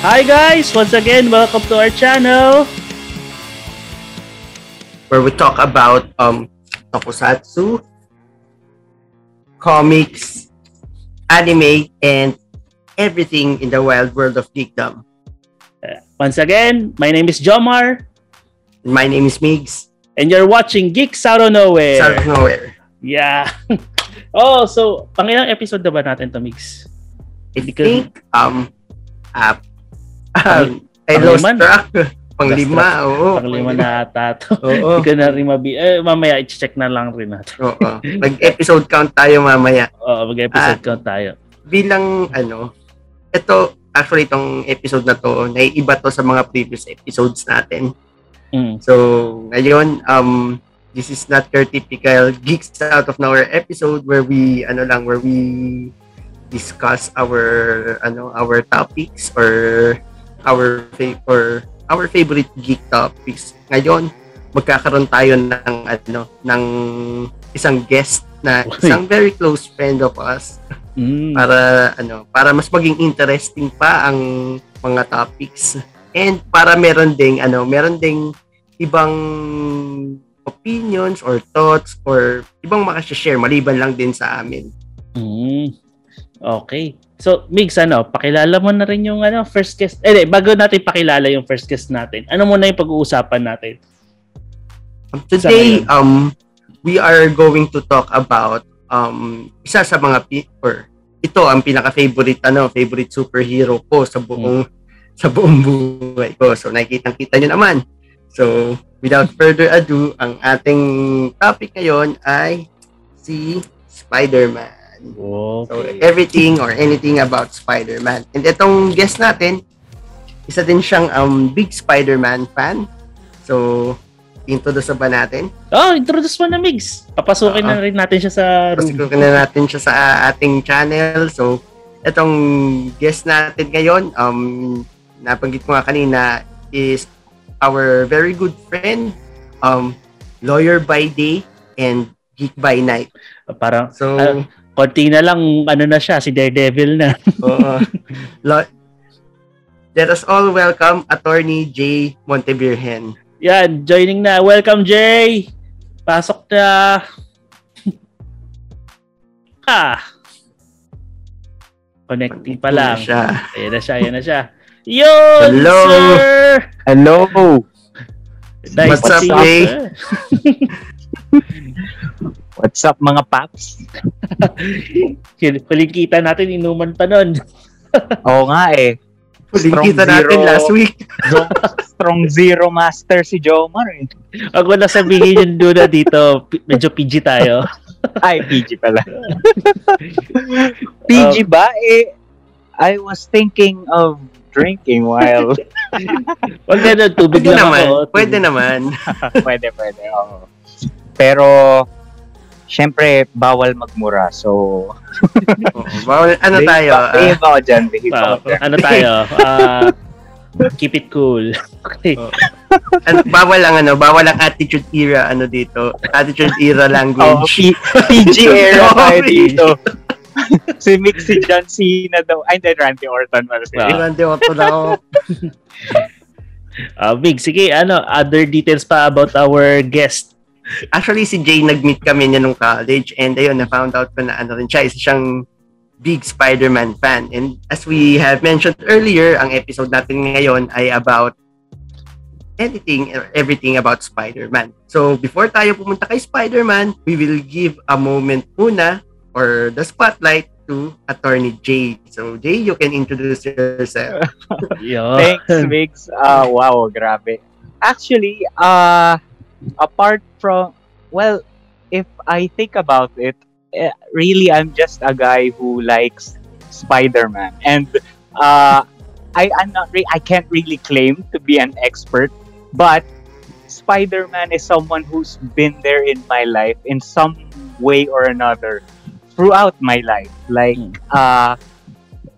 Hi guys! Once again, welcome to our channel. where we talk about um tokusatsu, comics, anime, and everything in the wild world of geekdom. Once again, my name is Jomar My name is Migs. and you're watching Geeks Out of Nowhere. Out of nowhere. Yeah. oh, so, pangilang episode na ba natin to, Mix? I Because- think um uh, I lost pangliman? track. Panglima, oo. Panglima na ata to. Oo. Hindi ko na rin mabi... Eh, mamaya, i-check na lang rin natin. Oo. Mag-episode count tayo mamaya. Oo, mag-episode Ah. count tayo. Bilang ano, ito actually itong episode na to, naiiba to sa mga previous episodes natin. Mm. So, ngayon, um, this is not your typical Geeks Out of Nowhere episode where we, ano lang, where we discuss our, ano, our topics or our, fa- or our favorite geek topics. Ngayon, magkakaroon tayo ng, ano, ng isang guest na isang very close friend of us Mm. para ano para mas maging interesting pa ang mga topics and para meron ding ano meron ding ibang opinions or thoughts or ibang makashare maliban lang din sa amin Mm. Okay. So, Migs, ano, pakilala mo na rin yung ano, first guest. Eh, di, bago natin pakilala yung first guest natin, ano muna yung pag-uusapan natin? Um, today um we are going to talk about um isa sa mga pi- or ito ang pinaka favorite ano favorite superhero ko sa buong sa buong buhay ko. So nakikita-kita nyo naman. So without further ado ang ating topic ngayon ay si Spider-Man so Okay. everything or anything about Spider-Man and itong guest natin isa din siyang um big Spider-Man fan so introduce ba natin Oh, introduce mo na, Migs. Papasukin Oo. na rin natin siya sa room. Pasikukin na natin siya sa ating channel. So, itong guest natin ngayon, um, napanggit ko nga kanina, is our very good friend, um, lawyer by day and geek by night. Parang, So, Ah. Konti na lang, ano na siya, si Daredevil na. oo. Lo- let us all welcome Attorney J. Montebirhen. Yan, joining na. Welcome, Jay! Pasok na. ah. Connecting pa lang. Siya. Ayan na siya, ayan na siya. Yun, Hello! sir! Hello! Nice What's up, Jay? What's up mga paps? Huling kita natin, inuman pa nun. Oo nga eh. Huling Strong kita natin zero. last week. Strong Zero Master si Jomar eh. Ako na sabihin yung Luna dito, P- medyo PG tayo. Ay, PG pala. PG ba? Eh, I was thinking of drinking while... Wag ganun, tubig Pwede lang naman. ako. Pwede naman. pwede, pwede. Oo. Pero, syempre, bawal magmura. So, Oo. Bawal- ano tayo? Behave ako dyan. Behave ako dyan. ano tayo? Ah, keep it cool. Okay. ano, bawal lang ano, bawal ang attitude era ano dito. Attitude era Oh, language. P- PG era tayo dito. si Mick, si John Cena daw. Ay, hindi, Randy Orton. Si Ah. Randy Orton ako. Ah, Big, sige, ano, other details pa about our guest. Actually, si Jay nag-meet kami niya nung college and ayun, na-found out ko na ano rin siya, isa siyang big Spider-Man fan. And as we have mentioned earlier, ang episode natin ngayon ay about anything or everything about Spider-Man. So, before tayo pumunta kay Spider-Man, we will give a moment muna or the spotlight to Attorney Jay. So, Jay, you can introduce yourself. Yo. Thanks, Migs. Ah, wow, grabe. Actually, uh, apart from, well, if I think about it, eh, really, I'm just a guy who likes Spider-Man. And uh, I, I'm not re- I can't really claim to be an expert, but Spider-Man is someone who's been there in my life in some way or another throughout my life. Like, Hmm. uh,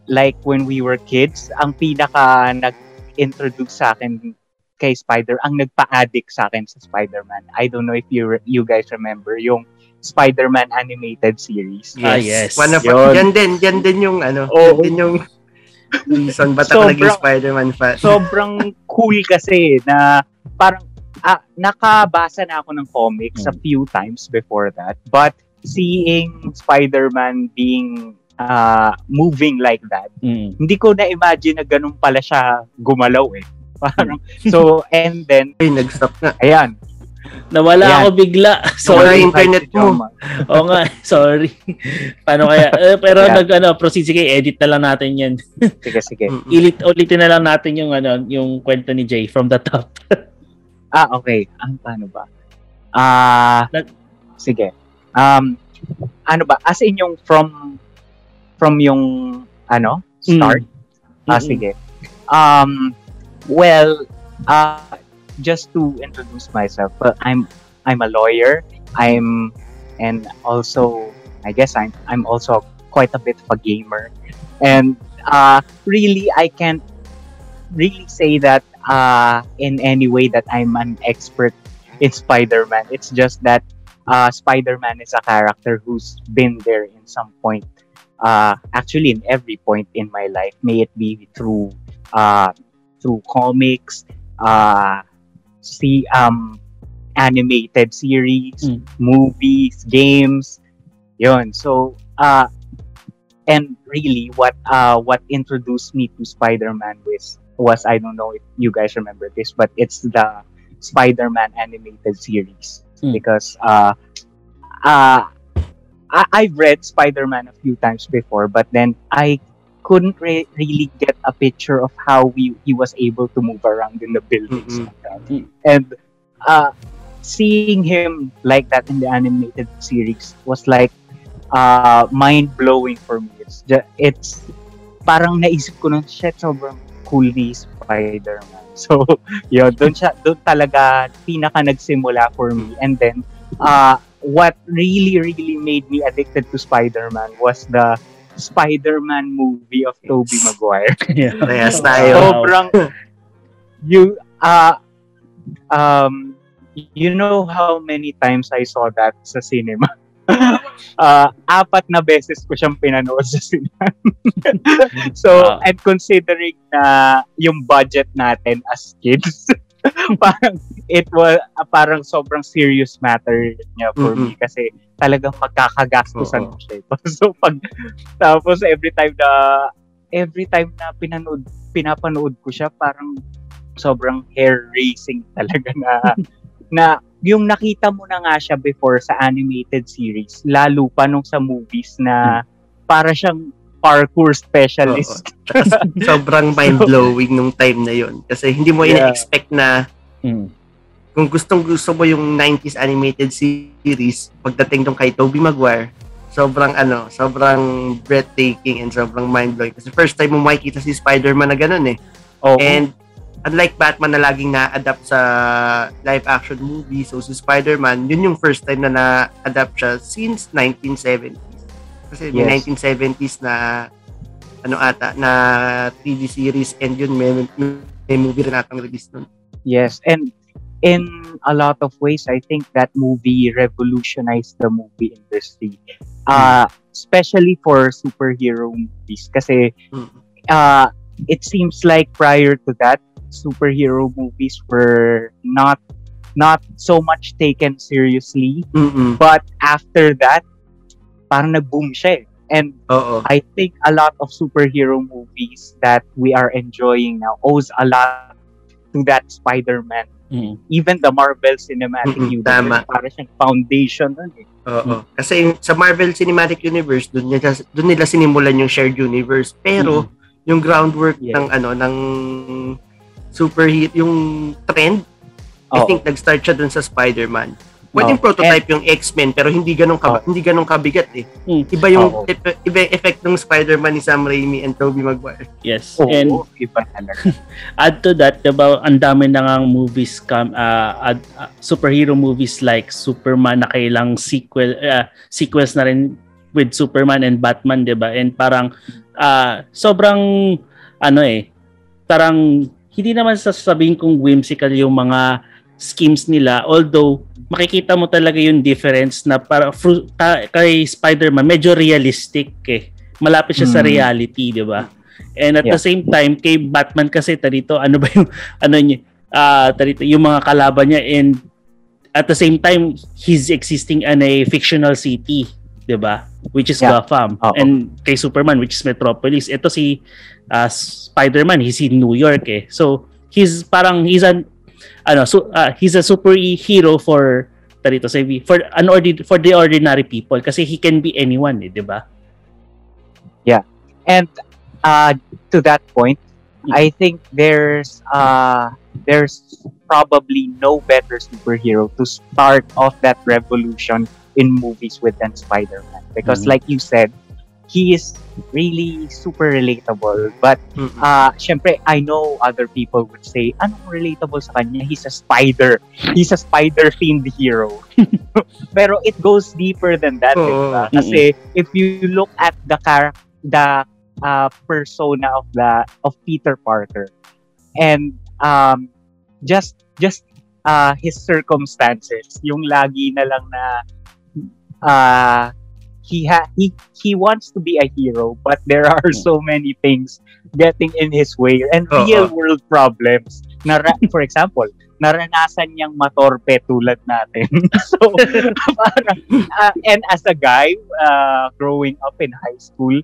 like when we were kids, ang pinaka nag-introduce sa akin kay Spider, ang nagpa-addict sa akin sa Spider-Man. I don't know if you re- you guys remember yung Spider-Man animated series. Ah, yes. One of, Yun. yan din, yan din yung ano, Oo. yan din yung reason ba't ako Sobrang- naging Spider-Man fan. sobrang cool kasi na parang ah, nakabasa na ako ng comics a Mm. few times before that but seeing Spider-Man being uh, moving like that Mm. hindi ko na imagine na ganun pala siya gumalaw eh parang so and then Ay, nag-stop na. ayan Nawala Ayan. ako bigla. Sorry. yung internet mo. Oo nga, sorry. Paano kaya? Eh, pero Yeah. nag ano, proceed sige, edit na lang natin 'yan. sige sige. Ilit ulitin na lang natin yung ano, yung kwento ni Jay from the top. Ah, okay. Ang paano ba? Ah, Nag- sige. Um, ano ba? As in yung from from yung ano, start? Ah, Mm-mm. sige. Um, well, uh, just to introduce myself, I'm I'm a lawyer. I'm and also I guess I'm I'm also quite a bit of a gamer. And uh, really, I can't really say that uh, in any way that I'm an expert in Spider-Man. It's just that uh, Spider-Man is a character who's been there in some point uh, actually in every point in my life, may it be through uh, through comics, uh, see um, animated series, Mm. movies, games, yon. So uh, and really, what uh, what introduced me to Spider-Man was was I don't know if you guys remember this, but it's the Spider-Man animated series Mm. because uh, uh, I- I've read Spider-Man a few times before, but then I couldn't re- really get a picture of how we, he was able to move around in the buildings. Mm-mm. like that. Mm. And uh, seeing him like that in the animated series was like uh, mind blowing for me. It's just, it's parang naisip ko nun, shit, sobrang cool ni Spider-Man. So, yun, doon siya, doon talaga pinaka nagsimula for me. And then, uh, what really, really made me addicted to Spider-Man was the Spider-Man movie of Tobey Maguire. Yeah. Parehas tayo. Sobrang, you, uh, um, you know how many times I saw that sa cinema? uh, apat na beses ko siyang pinanood sa cinema. so, Wow. and considering na yung budget natin as kids, parang it was uh, parang sobrang serious matter niya for me kasi talagang pagkakagastusan ko siya. ito. so pag tapos every time na every time na pinanood pinapanood ko siya parang sobrang hair raising talaga na na yung nakita mo na nga siya before sa animated series lalo pa nung sa movies na para siyang parkour specialist. Sobrang mind-blowing nung time na yon Kasi hindi mo Yeah. ina-expect na Mm. kung gustong gusto mo yung 90s animated series, pagdating dong kay Tobey Maguire, sobrang ano, sobrang breathtaking and sobrang mind-blowing. Kasi first time mo makikita si Spider-Man na ganun eh. Oo. And unlike Batman na laging na-adapt sa live-action movie, so si Spider-Man, yun yung first time na na-adapt siya since 1970s. Kasi may Yes. 1970s na ano ata, na TV series and yun may, may movie rin atang release nun. Yes, and in a lot of ways, I think that movie revolutionized the movie industry, uh, especially for superhero movies. Kasi Mm. uh, it seems like prior to that, superhero movies were not not so much taken seriously. Mm-mm. But after that, parang nag-boom siya eh. And Oo. I think a lot of superhero movies that we are enjoying now owes a lot to that Spider-Man Mm. even the Marvel Cinematic Mm-mm, Universe, tama. para siyang foundation nun eh. Oo. Kasi sa Marvel Cinematic Universe, doon nila, doon nila sinimulan yung shared universe. Pero yung groundwork Yes. ng ano ng superhero yung trend, I Oo. think nag-start siya doon sa Spider-Man. Pwedeng Oo. prototype yung X-Men pero hindi ganun ka, hindi ganun kabigat eh. Mm. Iba yung Oo. epe- iba yung effect ng Spider-Man ni Sam Raimi and Tobey Maguire. Yes. Oo, And iba talaga. add to that, diba, ang dami na ngang movies, kam, ah, ad- ah, superhero movies like Superman na kailang sequel, ah, sequels na rin with Superman and Batman, diba? And parang, ah, sobrang, ano eh, parang, hindi naman sasabihin kong whimsical yung mga schemes nila, although, makikita mo talaga yung difference na para fru- ka- kay Spider-Man, medyo realistic eh. Malapit siya sa Mm. reality, di ba? And at Yeah. the same time, kay Batman kasi tarito, ano ba yung, ano niya, ah tarito, yung mga kalaban niya and at the same time, he's existing in a fictional city, 'di ba? Which is Yeah. Gotham. Oo. And kay Superman, which is Metropolis. Ito si ah, Spider-Man, he's in New York eh. So, he's parang, he's an, ano, so, ah, he's a superhero for, tarito, sabi, for, an ordi- for the ordinary people kasi he can be anyone eh, 'di ba? And uh, to that point, Mm. I think there's uh, there's probably no better superhero to start off that revolution in movies with than Spider-Man. Because Mm. like you said, he is really super relatable. But Mm-mm. uh, syempre, I know other people would say, anong relatable sa kanya? He's a spider. He's a spider-themed hero. Pero it goes deeper than that. Oo. diba? Kasi if you look at the char- the uh, persona of the of Peter Parker and um, just just uh, his circumstances, yung lagi na lang na uh, he ha- he he wants to be a hero but there are so many things getting in his way and Oo. real world problems. Na for example naranasan niyang matorpe tulad natin. So parang, uh, and as a guy uh, growing up in high school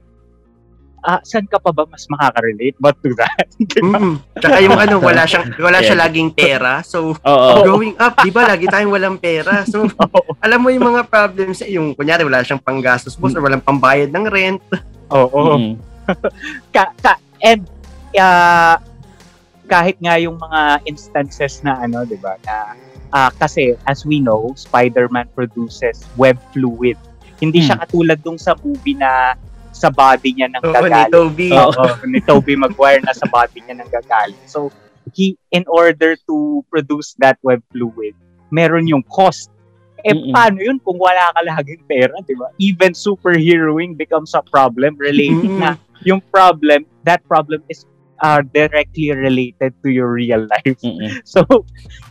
ah saan ka pa ba mas makaka-relate but to that Mm. Tsaka yung ano, wala siyang wala siya Yeah. laging pera. So, Oo. growing up, 'di ba, lagi tayong walang pera. So, alam mo yung mga problems, eh, yung kunyari wala siyang panggastos boss or walang pambayad ng rent. oo Mm. ka, ka, and uh, kahit nga yung mga instances na ano, 'di ba, na ah, kasi as we know, Spider-Man produces web fluid. Hindi siya katulad dung sa movie na sa body niya nang Oo, ni gagaling. Toby. Oo, ni Tobey Maguire na sa body niya nang gagaling. So, he, in order to produce that web fluid, meron yung cost. Eh, Mm-mm. paano yun kung wala ka laging pera, di ba? Even superheroing becomes a problem related Mm. na yung problem, that problem is are directly related to your real life. Mm-mm. So,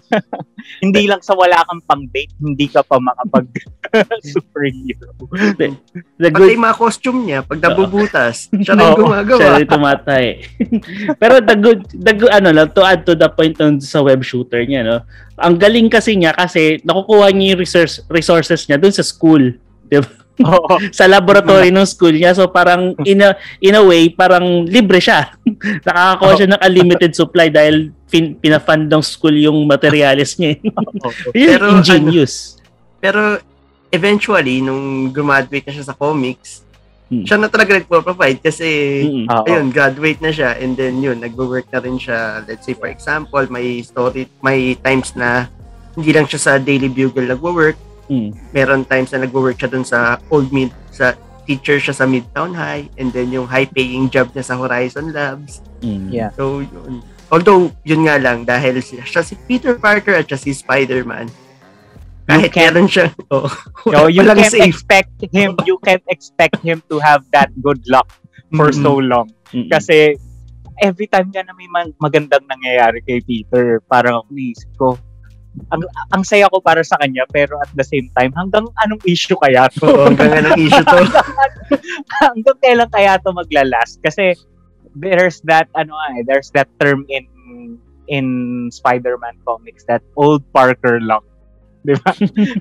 hindi lang sa wala kang pang-date, hindi ka pa makapag superhero. The Pati good yung mga costume niya, pag nabubutas, siya rin gumagawa. siya rin tumatay. Pero the good, the good, ano lang, to add to the point nun sa web shooter niya, no? Ang galing kasi niya kasi nakukuha niya yung resource, resources niya dun sa school. Di ba? Oo. sa laboratory ng school niya. So parang in a, in a way, parang libre siya. Nakakakuha siya ng unlimited supply dahil fin, pinafund ng school yung materials niya. Yun, Pero ingenious. Pero eventually, nung graduate na siya sa comics, Hmm. siya na talaga nagpo-provide kasi. Oo. ayun, graduate na siya and then yun, nagwo-work na rin siya. Let's say for example, may story, may times na hindi lang siya sa Daily Bugle nagwo-work, Mm. meron times na nagwo-work siya dun sa old mid sa teacher siya sa Midtown High and then yung high paying job niya sa Horizon Labs. Mm. Yeah. So yun. Although yun nga lang dahil siya, siya si Peter Parker at siya si Spider-Man. Kahit can't- meron siya, oh, No, you can't safe. expect him, you can't expect him to have that good luck for Mm-mm. so long. Mm-mm. Kasi every time nga na may magandang nangyayari kay Peter, parang ako naisip ko, ang, ang saya ko para sa kanya, pero at the same time, hanggang anong issue kaya to? Oo, hanggang nga ng issue to. hanggang kailan kaya to maglalast? Kasi there's that, ano eh, there's that term in in Spider-Man comics that old Parker luck. Di ba?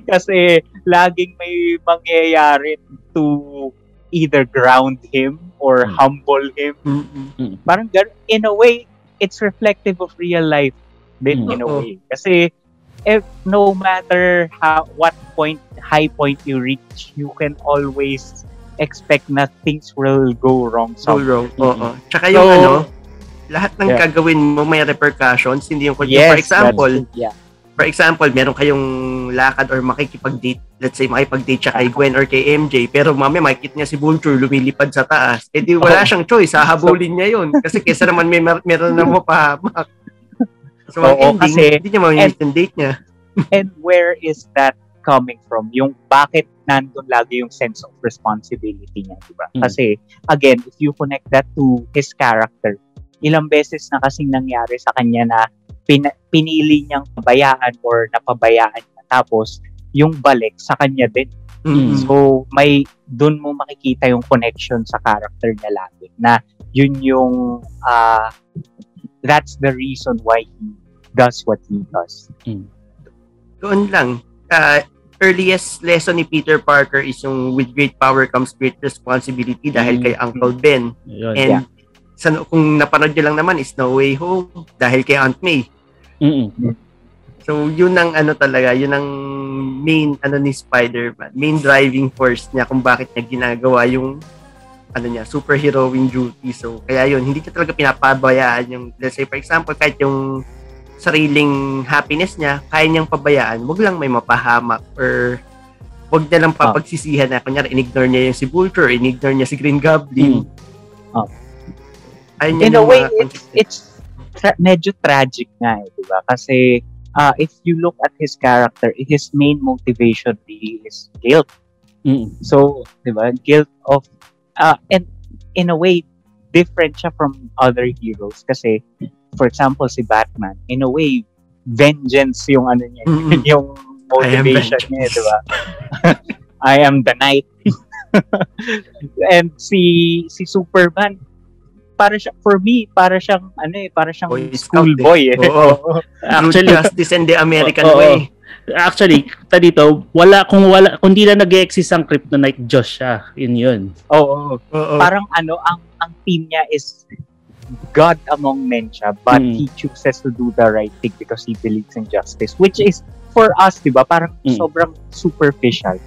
Kasi laging may mangyayari to either ground him or Hmm. humble him. Mm-mm. Parang in a way, it's reflective of real life din Hmm. in a way. Kasi if no matter how what point high point you reach, you can always expect na things will go wrong So somewhere. wrong. Oo. Tsaka yung So, ano, lahat ng Yeah. gagawin mo may repercussions. Hindi yung, Yes, for example, yeah. for example, meron kayong lakad or makikipag-date, let's say makipag-date siya kay Gwen or kay MJ, pero mamaya makikita niya si Vulture lumilipad sa taas. Eh di wala Oo. siyang choice, hahabulin niya yun. Kasi kesa naman may mer- meron na mapahamak. So, Oo, ang ending, kasi- hindi niya mamimiss yung date niya. And where is that coming from? Yung bakit nandun lagi yung sense of responsibility niya, di ba? Mm. Kasi, again, if you connect that to his character, ilang beses na kasing nangyari sa kanya na pin- pinili niyang pabayaan or napabayaan niya. Tapos, yung balik sa kanya din. Mm. So, may doon mo makikita yung connection sa character niya lagi na yun yung uh, that's the reason why he does what he does. Doon lang. Uh, earliest lesson ni Peter Parker is yung with great power comes great responsibility dahil Mm. kay Uncle Ben. Yun. And Yeah. sa, kung napanood nyo lang naman is No Way Home dahil kay Aunt May. Mm-mm. So, yun ang ano talaga, yun ang main ano ni Spider-Man, main driving force niya kung bakit niya ginagawa yung ano niya, superhero in duty. So, kaya yun, hindi niya talaga pinapabayaan yung, let's say, for example, kahit yung sariling happiness niya, kaya niyang pabayaan, wag lang may mapahamak or wag niya lang papagsisihan na, kunyari, in-ignore niya yung si Vulture, in-ignore niya si Green Goblin. Oh. Ayun yun In a way, mga it's, it's tra- medyo tragic nga eh, di ba? Kasi uh, if you look at his character, his main motivation really is guilt. Mm-mm. So, di ba, guilt of, uh, and in a way, different siya from other heroes. Kasi, for example, si Batman, in a way, vengeance yung ano niya, Mm-mm. yung motivation niya, di ba? I am the knight. and si si Superman, para siya, for me, para siyang, ano eh, para siyang Boy Scout schoolboy eh. Oo. Actually, justice and the American Oo. way. Actually, ta dito, wala kung wala kung di na nag-exist ang Kryptonite Diyos siya. Yun yun. Oo. Oo. Parang ano, ang ang team niya is God among men siya, but Mm. he chooses to do the right thing because he believes in justice, which is for us, di ba? Parang Mm. sobrang superficial.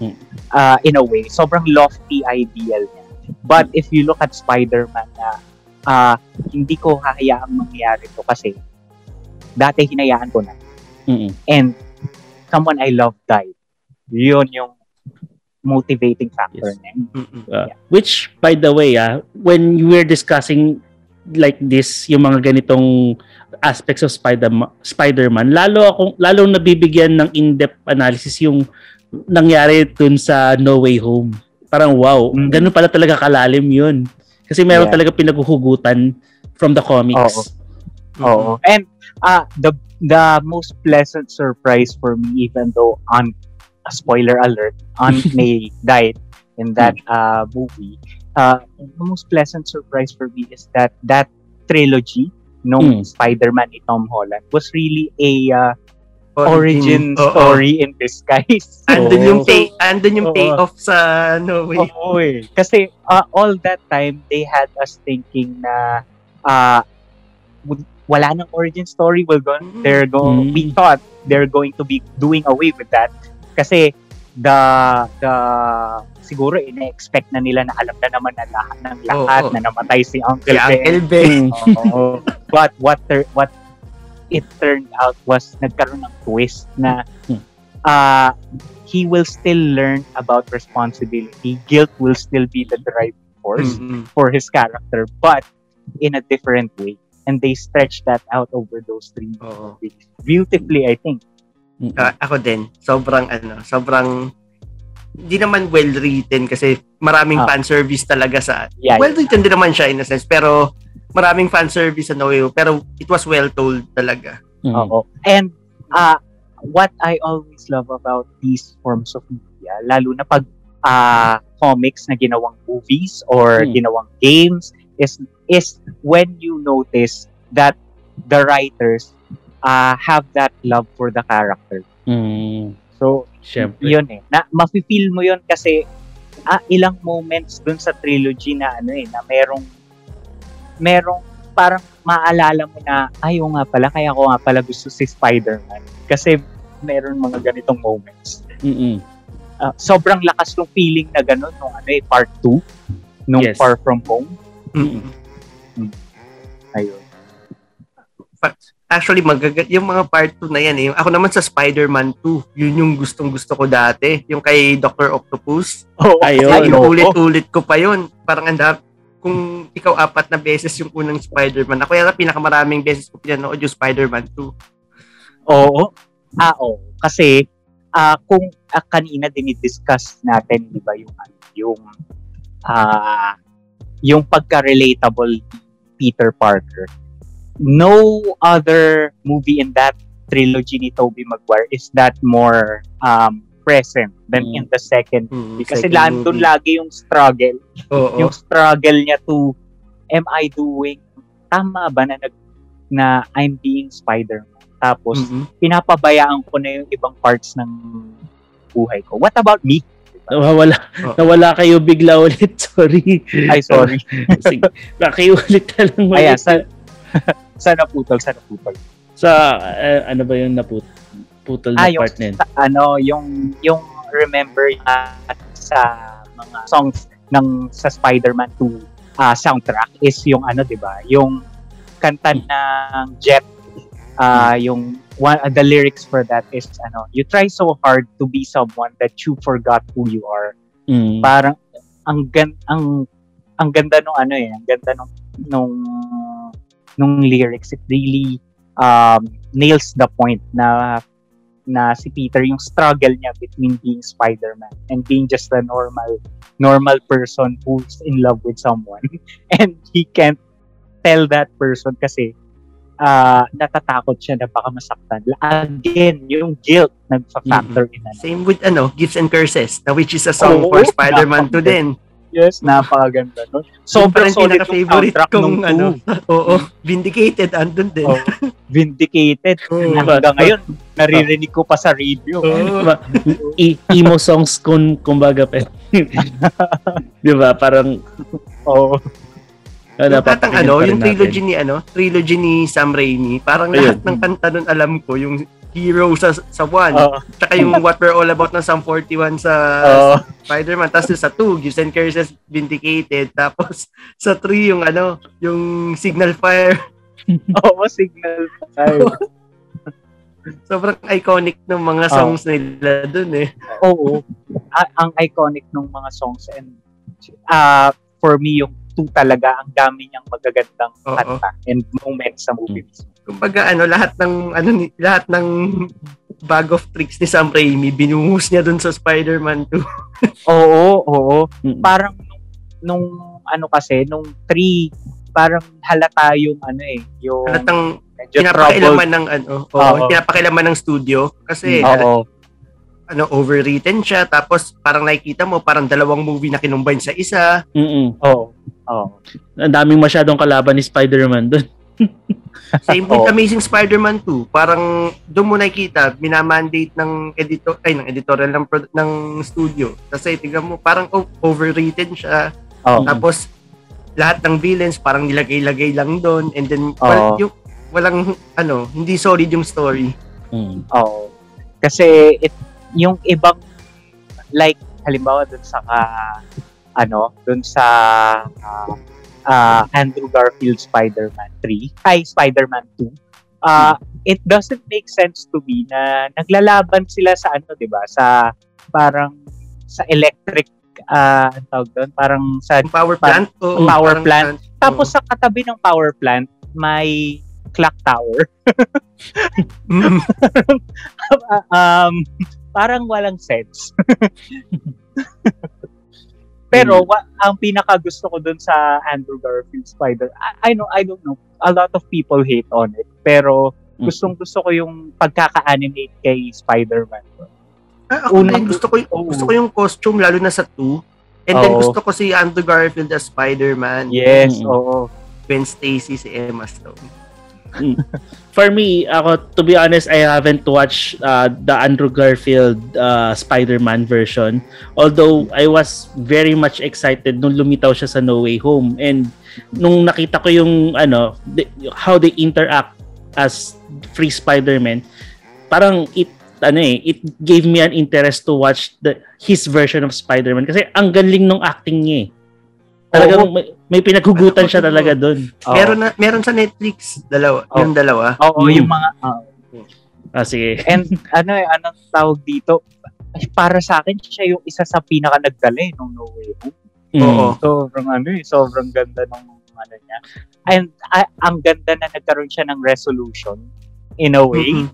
Mm. Uh, in a way, sobrang lofty ideal niya. But if you look at Spider-Man na uh, hindi ko hahayaang mangyari to kasi dati hinayaan ko na. Mm-mm. And someone I love died. Yun yung motivating factor Yes. Uh, Which, by the way, ah, when you were discussing like this, yung mga ganitong aspects of Spider Spider-Man, lalo akong lalo nabibigyan ng in-depth analysis yung nangyari dun sa No Way Home. Parang wow, Mm. ganun pala talaga kalalim yun. Kasi meron Yeah. talaga pinaghuhugutan from the comics. Oo. And uh, the the most pleasant surprise for me, even though on a spoiler alert, Aunt May died in that uh, movie. Uh, the most pleasant surprise for me is that that trilogy, nung Mm. Spider-Man ni Tom Holland, was really a uh, origin Oo. story in disguise. Andun yung Oo. pay, andun yung payoff sa no way. Oo eh. Kasi uh, all that time, they had us thinking na uh, wala nang origin story. Well, go- Mm. they're going, Mm. we thought they're going to be doing away with that. Kasi the, the, siguro ina-expect na nila na alam na naman na lahat ng lahat Oo. na namatay si Uncle Si Ben. Uncle Ben. Oo. But what tur- what it turned out was nagkaroon ng twist na uh, he will still learn about responsibility. Guilt will still be the driving force Mm-mm. for his character, but in a different way. And they stretch that out over those three Oo. movies. Beautifully, I think. Ah, ako din, sobrang ano, sobrang hindi naman well written kasi maraming Ah. fan service talaga sa Yeah, well written din naman siya in a sense pero maraming fan service sa No Way Home, pero it was well told talaga. Mm. Oo. And uh, what I always love about these forms of media, lalo na pag uh, comics na ginawang movies or Hmm. ginawang games, is is when you notice that the writers uh, have that love for the character. Mm. So, Siyempre. yun eh. Na, mafe-feel mo yun kasi ah, ilang moments dun sa trilogy na ano eh, na merong merong parang maalala mo na, ay, oo nga pala, kaya ko nga pala gusto si Spider-Man. Kasi meron mga ganitong moments. Mm-mm. Ah, sobrang lakas ng feeling na gano'n nung ano eh, part 2, nung Yes. Far From Home. Mm-mm. Ayun. Actually, magaga- yung mga part 2 na yan, eh, yung- ako naman sa Spider-Man 2, yun yung gustong-gusto ko dati. Yung kay Dr. Octopus. Oh, Ayun. Ulit-ulit ko pa yun. Parang anda, kung ikaw apat na beses yung unang Spider-Man, ako yata pinakamaraming beses ko pinanood yung Spider-Man 2. Oo. Ah, oo. Kasi, ah kung ah, kanina dinidiscuss natin, di ba, yung, ano, yung, ah yung pagka-relatable Peter Parker. No other movie in that trilogy ni Tobey Maguire is that more um, present than Mm. in the second Mm. Kasi second landon movie. lagi yung struggle. Oo. Yung struggle niya to, am I doing, tama ba na, nag, na I'm being Spider-Man? Tapos, Mhm. pinapabayaan ko na yung ibang parts ng buhay ko. What about me? Nawawala, Oh. nawala kayo bigla ulit. Sorry. Ay, sorry. Sige, ulit na lang ulit. Ayan, sa, sana putol, sana putol. Sa, eh, ano ba yung naput putol na Ah, yung, part na yun? sa- ano, yung, yung remember uh, sa mga songs ng sa Spider-Man 2 ah, soundtrack is yung ano, 'di ba? Yung kanta ng Jet ah yung one uh, the lyrics for that is ano, you try so hard to be someone that you forgot who you are. Mm. Parang ang gan ang ang ganda nung ano eh, ang ganda nung nung nung lyrics. It really um, nails the point na na si Peter yung struggle niya between being Spider-Man and being just a normal normal person who's in love with someone and he can't tell that person kasi uh, natatakot siya na baka masaktan. Again, yung guilt nagfa-factor in ano. Same with ano, Gifts and Curses, na which is a song Oo, for Spider-Man 2 napaka- din. Yes, napakaganda nun. Sobrang Sobrang solid yung pinaka-favorite soundtrack kong nung ano. Oo, Vindicated, andun din. Oh, vindicated. Hanggang ngayon, naririnig ko pa sa radio. Diba? I- emo songs kung kumbaga pa. 'Di ba? Parang Oo. Ano, Yung papakinggan ano, yung natin. trilogy ni ano, trilogy ni Sam Raimi, parang Ayun. lahat ng kanta nun alam ko, yung Hero sa sa 1, Oo. tsaka yung What We're All About ng Sam 41 sa Oo. Spider-Man, tapos sa 2, Gifts and Curses Vindicated, tapos sa 3 yung ano, yung Signal Fire, Oo, signal. Ay, sobrang iconic ng mga songs nila dun eh. Oo. Ang iconic ng mga songs and uh, for me yung two talaga ang dami niyang magagandang Oo. kanta and moments sa movie mismo. Kumbaga ano, lahat ng ano ni- lahat ng bag of tricks ni Sam Raimi binuhos niya dun sa Spider-Man 2. Oo, oo. Mm. Parang nung, nung ano kasi, nung three, parang halata yung ano eh, yung Halatang medyo ng ano, oo, Oo. pinapakailaman ng studio kasi Oo. Ano overwritten siya tapos parang nakikita mo parang dalawang movie na kinumbine sa isa. Mm-mm. Oo. Oo. Ang daming masyadong kalaban ni Spider-Man doon. Same with Oo. Amazing Spider-Man 2. Parang doon mo nakikita minamandate ng editor ay ng editorial ng pro- ng studio. Kasi tingnan mo parang o- overwritten siya. Oo. Tapos lahat ng villains parang nilagay-lagay lang doon and then Oo. wal- yung walang ano, hindi solid yung story. Mm. Oo. Kasi it, yung ibang like halimbawa dun sa ka- ano, dun sa ah, ah, Andrew Garfield Spider-Man 3, ay Spider-Man 2. ah it doesn't make sense to me na naglalaban sila sa ano, 'di ba? Sa parang sa electric ah ang tawag doon, parang sa power plant. oo, power parang- plant. oo. tapos sa katabi ng power plant may clock tower. Mm. um, parang walang sense. Pero wa, ang pinaka gusto ko dun sa Andrew Garfield Spider, I, I know I don't know, a lot of people hate on it, pero Mm. gustong gusto ko yung pagkaka-animate kay Spider-Man. Ah, ako Unang- din, gusto ko, Oo. gusto ko yung costume lalo na sa 2. And then Oo. gusto ko si Andrew Garfield as Spider-Man. Yes, Mm. oo. Gwen Stacy si Emma Stone. For me, ako, to be honest, I haven't watched uh, the Andrew Garfield uh, Spider-Man version. Although, I was very much excited nung lumitaw siya sa No Way Home. And nung nakita ko yung, ano, the- how they interact as free Spider-Man, parang it, ano eh, it gave me an interest to watch the his version of Spider-Man. Kasi ang galing nung acting niya eh. Talagang may, may pinaghugutan siya talaga doon. Oo. Meron na meron sa Netflix, dalawa, Oo. yung dalawa. Oo, Mm. yung mga oo. Ah, sige. And ano eh, anong tawag dito? Ay, Para sa akin, siya yung isa sa pinaka nagdala nung No Way Home. Mm. Oo. Sobrang ano eh, sobrang ganda ng ano niya. And ah, ang ganda na nagkaroon siya ng resolution in a way. Mm-mm.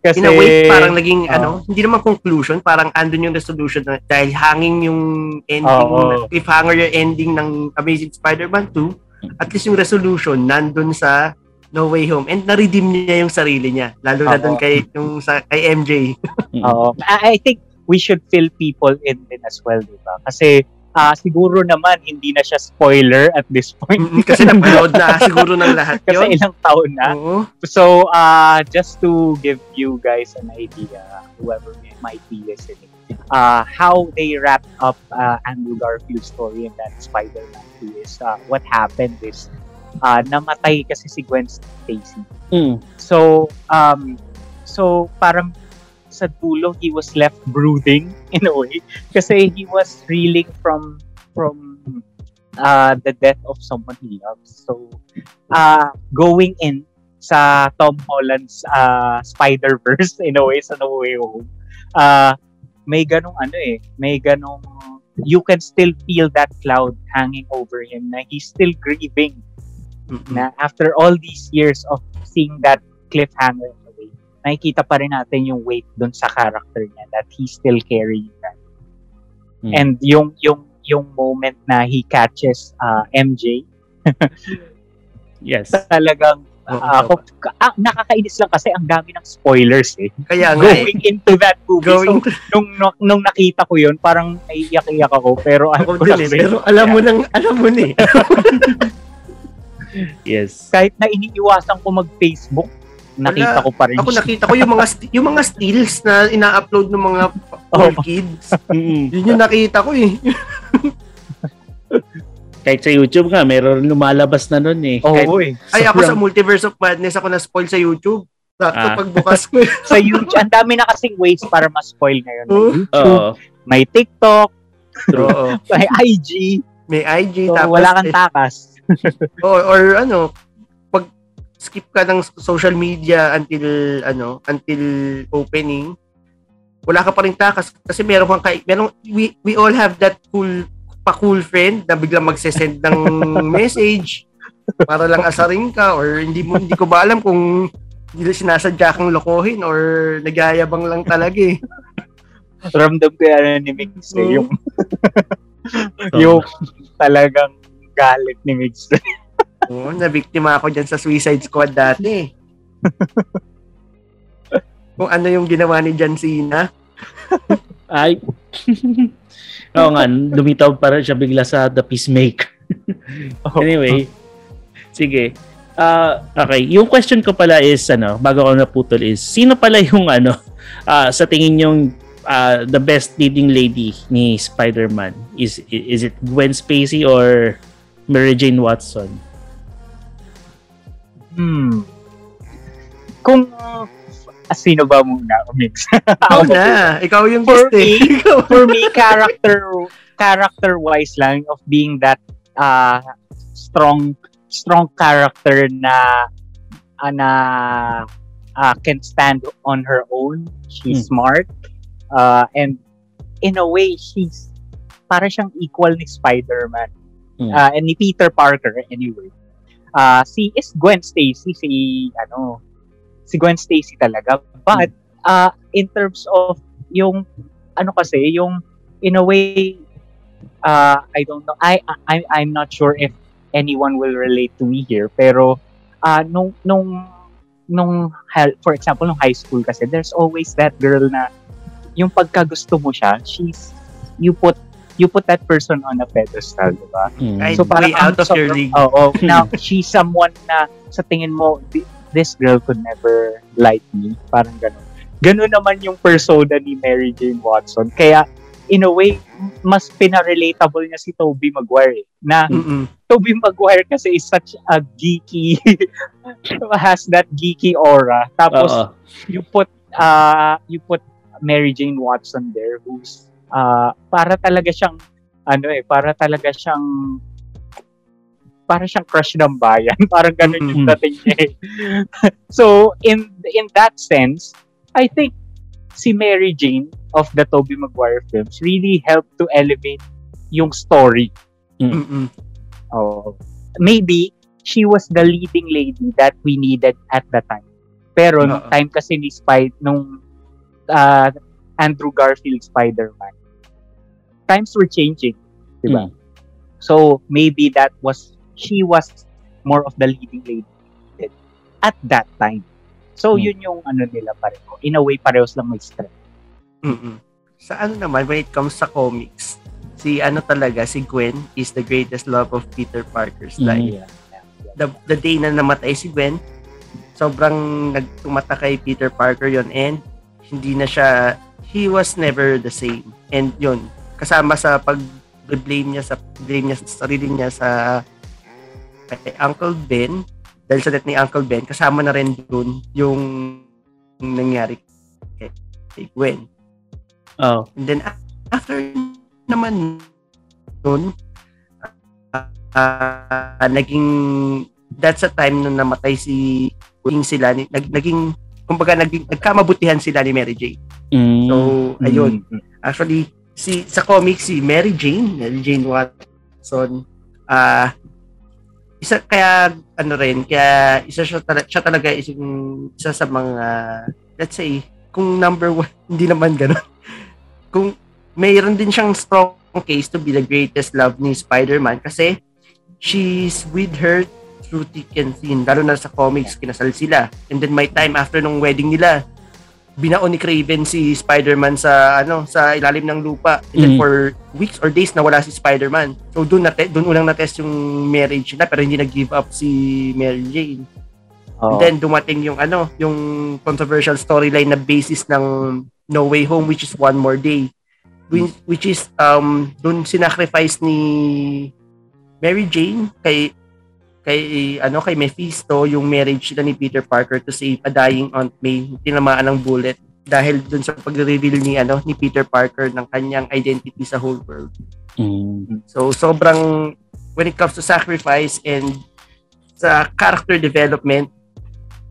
Kasi, In a way, parang naging, Oo. ano, hindi naman conclusion, parang andun yung resolution na, dahil hanging yung ending, Oo. cliffhanger yung ending ng Amazing Spider-Man 2, at least yung resolution nandun sa No Way Home. And na-redeem niya yung sarili niya. Lalo na Oo. doon kay, yung sa, kay MJ. Oo. I, I think we should fill people in din as well, di ba? Kasi ah, siguro naman hindi na siya spoiler at this point. Mm, Kasi napanood na siguro ng lahat Kasi yun. ilang taon na. Oo. So, uh, just to give you guys an idea, whoever may- might be listening, uh, how they wrapped up uh, Andrew Garfield's story in that Spider-Man 2 is, uh, what happened is, uh, namatay kasi si Gwen Stacy. Mm. So, um, so parang sa dulo, he was left brooding in a way kasi he was reeling from from uh, the death of someone he loves. So, uh, going in sa Tom Holland's uh, Spider-Verse in a way sa No Way Home, uh, may ganong ano eh, may ganong you can still feel that cloud hanging over him na he's still grieving Mm-mm. na after all these years of seeing that cliffhanger in a way, nakikita pa rin natin yung weight dun sa character niya that he's still carrying that. Mm. And yung yung yung moment na he catches uh, MJ, Yes. talagang uh, ako, ah, nakakainis lang kasi ang dami ng spoilers eh. Kaya nga eh. Going into that movie. Going so, nung, nung, nung nakita ko yun, parang naiiyak-iyak ako. Pero ako ko din lang eh. Pero alam mo nang, alam mo ni. Yes. kahit na iniiwasan ko mag-Facebook, nakita Wala. ko pa rin Ako siya. nakita ko yung mga yung mga stills na ina-upload ng mga old Oh. kids. Mm. Yun yung nakita ko eh. Kahit sa YouTube nga, meron lumalabas na nun eh. Oo Kahit- eh. Ay, ako sa Multiverse of Madness, ako na-spoil sa YouTube. Sakto Ah. pagbukas ko. sa YouTube, ang dami na kasing ways para ma-spoil ngayon. May Oh. YouTube, Oo. may TikTok, Oo. may IG, May IG, so tapos, wala kang eh, takas. or, or ano, skip ka ng social media until, ano, until opening, wala ka pa rin takas. Kasi meron kang, kay, meron, we, we all have that cool, pa-cool friend na biglang magsesend ng message para lang asarin ka or hindi mo hindi ko ba alam kung hindi sinasadya kang lokohin or nagyayabang lang talaga eh. Ramdam ko yan ni Mix eh, Oo. yung, yung talagang galit ni Mix. Oo, nabiktima ako dyan sa Suicide Squad dati. Kung ano yung ginawa ni John Cena. Ay. Oo nga, lumitaw pa rin siya bigla sa The Peacemaker. anyway, sige. Ah, okay, yung question ko pala is ano, bago ako naputol is sino pala yung ano ah, sa tingin yung ah, the best leading lady ni Spider-Man? Is is it Gwen Spacey or Mary Jane Watson? Hmm. Kung, uh, sino ba muna, Mix? Ikaw na. Ikaw yung For eh. me, for me character character wise lang of being that uh strong strong character na uh, na uh, can stand on her own she's smart uh, and in a way she's para siyang equal ni Spider-Man Hmm. uh, and ni Peter Parker anyway uh, si is Gwen Stacy si ano si Gwen Stacy talaga. But uh, in terms of yung ano kasi yung in a way uh, I don't know I, I I'm not sure if anyone will relate to me here pero uh, nung nung nung for example nung high school kasi there's always that girl na yung pagkagusto mo siya she's you put you put that person on a pedestal di ba Mm. So parang way out of your league. Oo. now, she's someone na sa tingin mo, "Thi- this girl could never like me. Parang ganun. Ganun naman yung persona ni Mary Jane Watson. Kaya, in a way, mas pinarelatable niya si Tobey Maguire. eh. Na Mm-mm. Tobey Maguire kasi is such a geeky, has that geeky aura. Tapos, Oo. you put uh you put Mary Jane Watson there who's uh para talaga siyang ano eh para talaga siyang para siyang crush ng bayan parang ganun yung dating niya eh. so in in that sense I think si Mary Jane of the Tobey Maguire films really helped to elevate yung story Mm-mm. Oh, maybe she was the leading lady that we needed at the time. Pero nung Oo. time kasi ni Spy nung uh, Andrew Garfield Spider-Man, times were changing, di ba? Mm. So maybe that was she was more of the leading lady. at that time. So, Hmm. yun yung ano nila pareho. In a way, parehos lang may strength. Mm-mm. Sa ano naman, when it comes sa comics, si ano talaga, si Gwen is the greatest love of Peter Parker's Mhm. life. Yeah. The, the day na namatay si Gwen, sobrang nagtumata kay Peter Parker yon and hindi na siya, he was never the same. And yun, kasama sa pag-blame niya sa blame niya sa sarili niya sa kay Uncle Ben, dahil sa death ni Uncle Ben, kasama na rin dun yung nangyari kay, kay Gwen. Oh. And then after naman nun, ah, naging that's a time na namatay si naging sila ni nag, naging kumbaga naging nagkamabutihan sila ni Mary Jane. Mm. So ayun, Mm. actually si sa comics si Mary Jane, Mary Jane Watson. Ah isa kaya ano rin kaya isa siya, tala, siya talaga isang isa sa mga let's say kung number one hindi naman gano'n kung mayroon din siyang strong case to be the greatest love ni Spider-Man kasi she's with her through thick and thin. Lalo na sa comics kinasal sila. And then my time after nung wedding nila binaon ni Craven si Spider-Man sa ano sa ilalim ng lupa and then Mm. for weeks or days nawala si Spider-Man so doon na doon unang na-test yung marriage nila pero hindi nag-give up si Mary Jane Oo. And then dumating yung ano, yung controversial storyline na basis ng No Way Home which is One More Day. Which, which is um doon sinacrifice ni Mary Jane kay kay ano kay Mephisto yung marriage nila ni Peter Parker to save a dying Aunt May tinamaan ng bullet dahil dun sa pagre-reveal ni ano ni Peter Parker ng kanyang identity sa whole world. Mm. So sobrang when it comes to sacrifice and sa character development,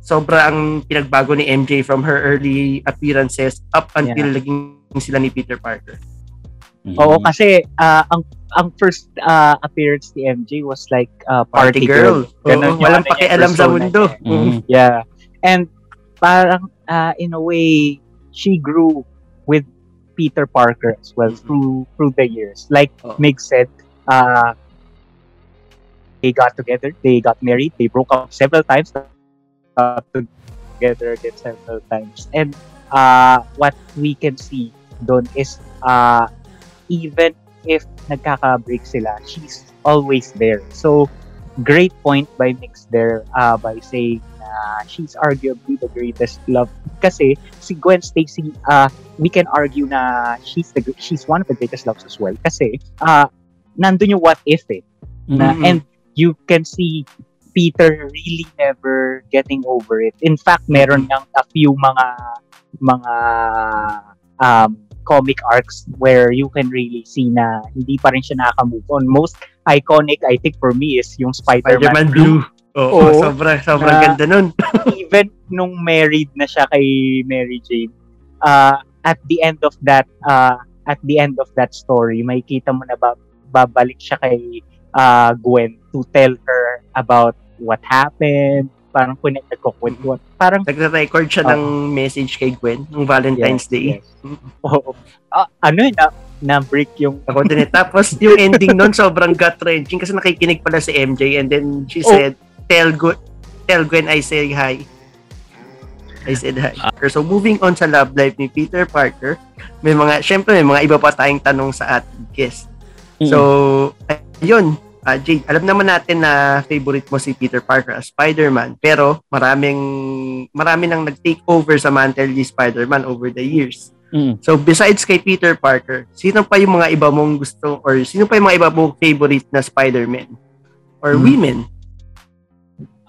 sobrang pinagbago ni MJ from her early appearances up until naging sila ni Peter Parker. Mm. Oo, kasi ah, ang ang first ah, appearance ni MJ was like ah, Party, party, girl. girl. Ganun Oo, walang pakialam sa mundo. niya. Mm. Yeah. And parang uh, in a way she grew with Peter Parker as well Mhm. through through the years. Like Oo. Mig said, uh, they got together, they got married, they broke up several times, got together again several times. And uh, what we can see doon is uh, even if nagkaka-break sila, she's always there. So, great point by Mix there uh, by saying na she's arguably the greatest love. Kasi si Gwen Stacy, uh, we can argue na she's the she's one of the greatest loves as well. Kasi uh, nandun yung what if eh. Na, Mhm. And you can see Peter really never getting over it. In fact, meron ng a few mga mga um, comic arcs where you can really see na hindi pa rin siya nakaka-move on. Most iconic, I think, for me is yung Spider-Man, Spider-Man Blue. Oo, Oo. sobrang sobrang Na- ganda nun. Even nung married na siya kay Mary Jane, uh, at the end of that, uh, at the end of that story, may kita mo na ba, babalik siya kay uh, Gwen to tell her about what happened, parang kung nagkukwentuhan. Parang, Nagre-record siya Oo. ng message kay Gwen nung Valentine's Yes, Day. yes. oo. Ah, ano yun, na, na-break yung, Ako din eh. Tapos yung ending nun sobrang gut-wrenching kasi nakikinig pala si MJ and then she Oh. said, tell, Gu- tell Gwen I say hi. I said hi. So moving on sa love life ni Peter Parker, may mga, syempre may mga iba pa tayong tanong sa ating guest. Mm. So, ayun, uh, Jade, alam naman natin na favorite mo si Peter Parker as Spider-Man, pero maraming, marami nang nag-take over sa mantle ni Spider-Man over the years. Mm. So, besides kay Peter Parker, sino pa yung mga iba mong gusto or sino pa yung mga iba mong favorite na Spider-Man? Or Hmm. women?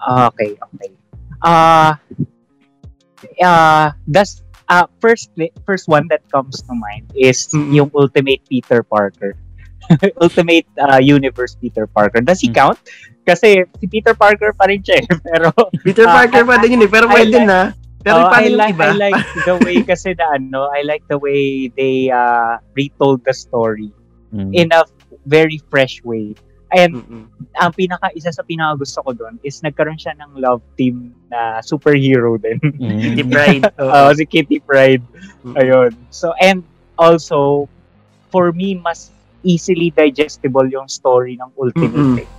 Okay, okay. Uh, uh, that's, uh, first, first one that comes to mind is Mm-mm. yung Ultimate Peter Parker. Ultimate uh, Universe Peter Parker. Does he Mm. count? Kasi si Peter Parker pa rin siya eh. Pero, Peter Ah, Parker pa din yun eh, pero I pwede like- na. Pero oh, I like, iba? I like the way kasi na ano, I like the way they uh, retold the story Mm. in a very fresh way. And Mm-mm. ang pinaka isa sa pinaka gusto ko doon is nagkaroon siya ng love team na superhero din. Mm. Kitty Pride. Oo. Oo, si Kitty Pride. Mm-mm. Ayun. So, and also, for me, mas easily digestible yung story ng. Ultimate. eh.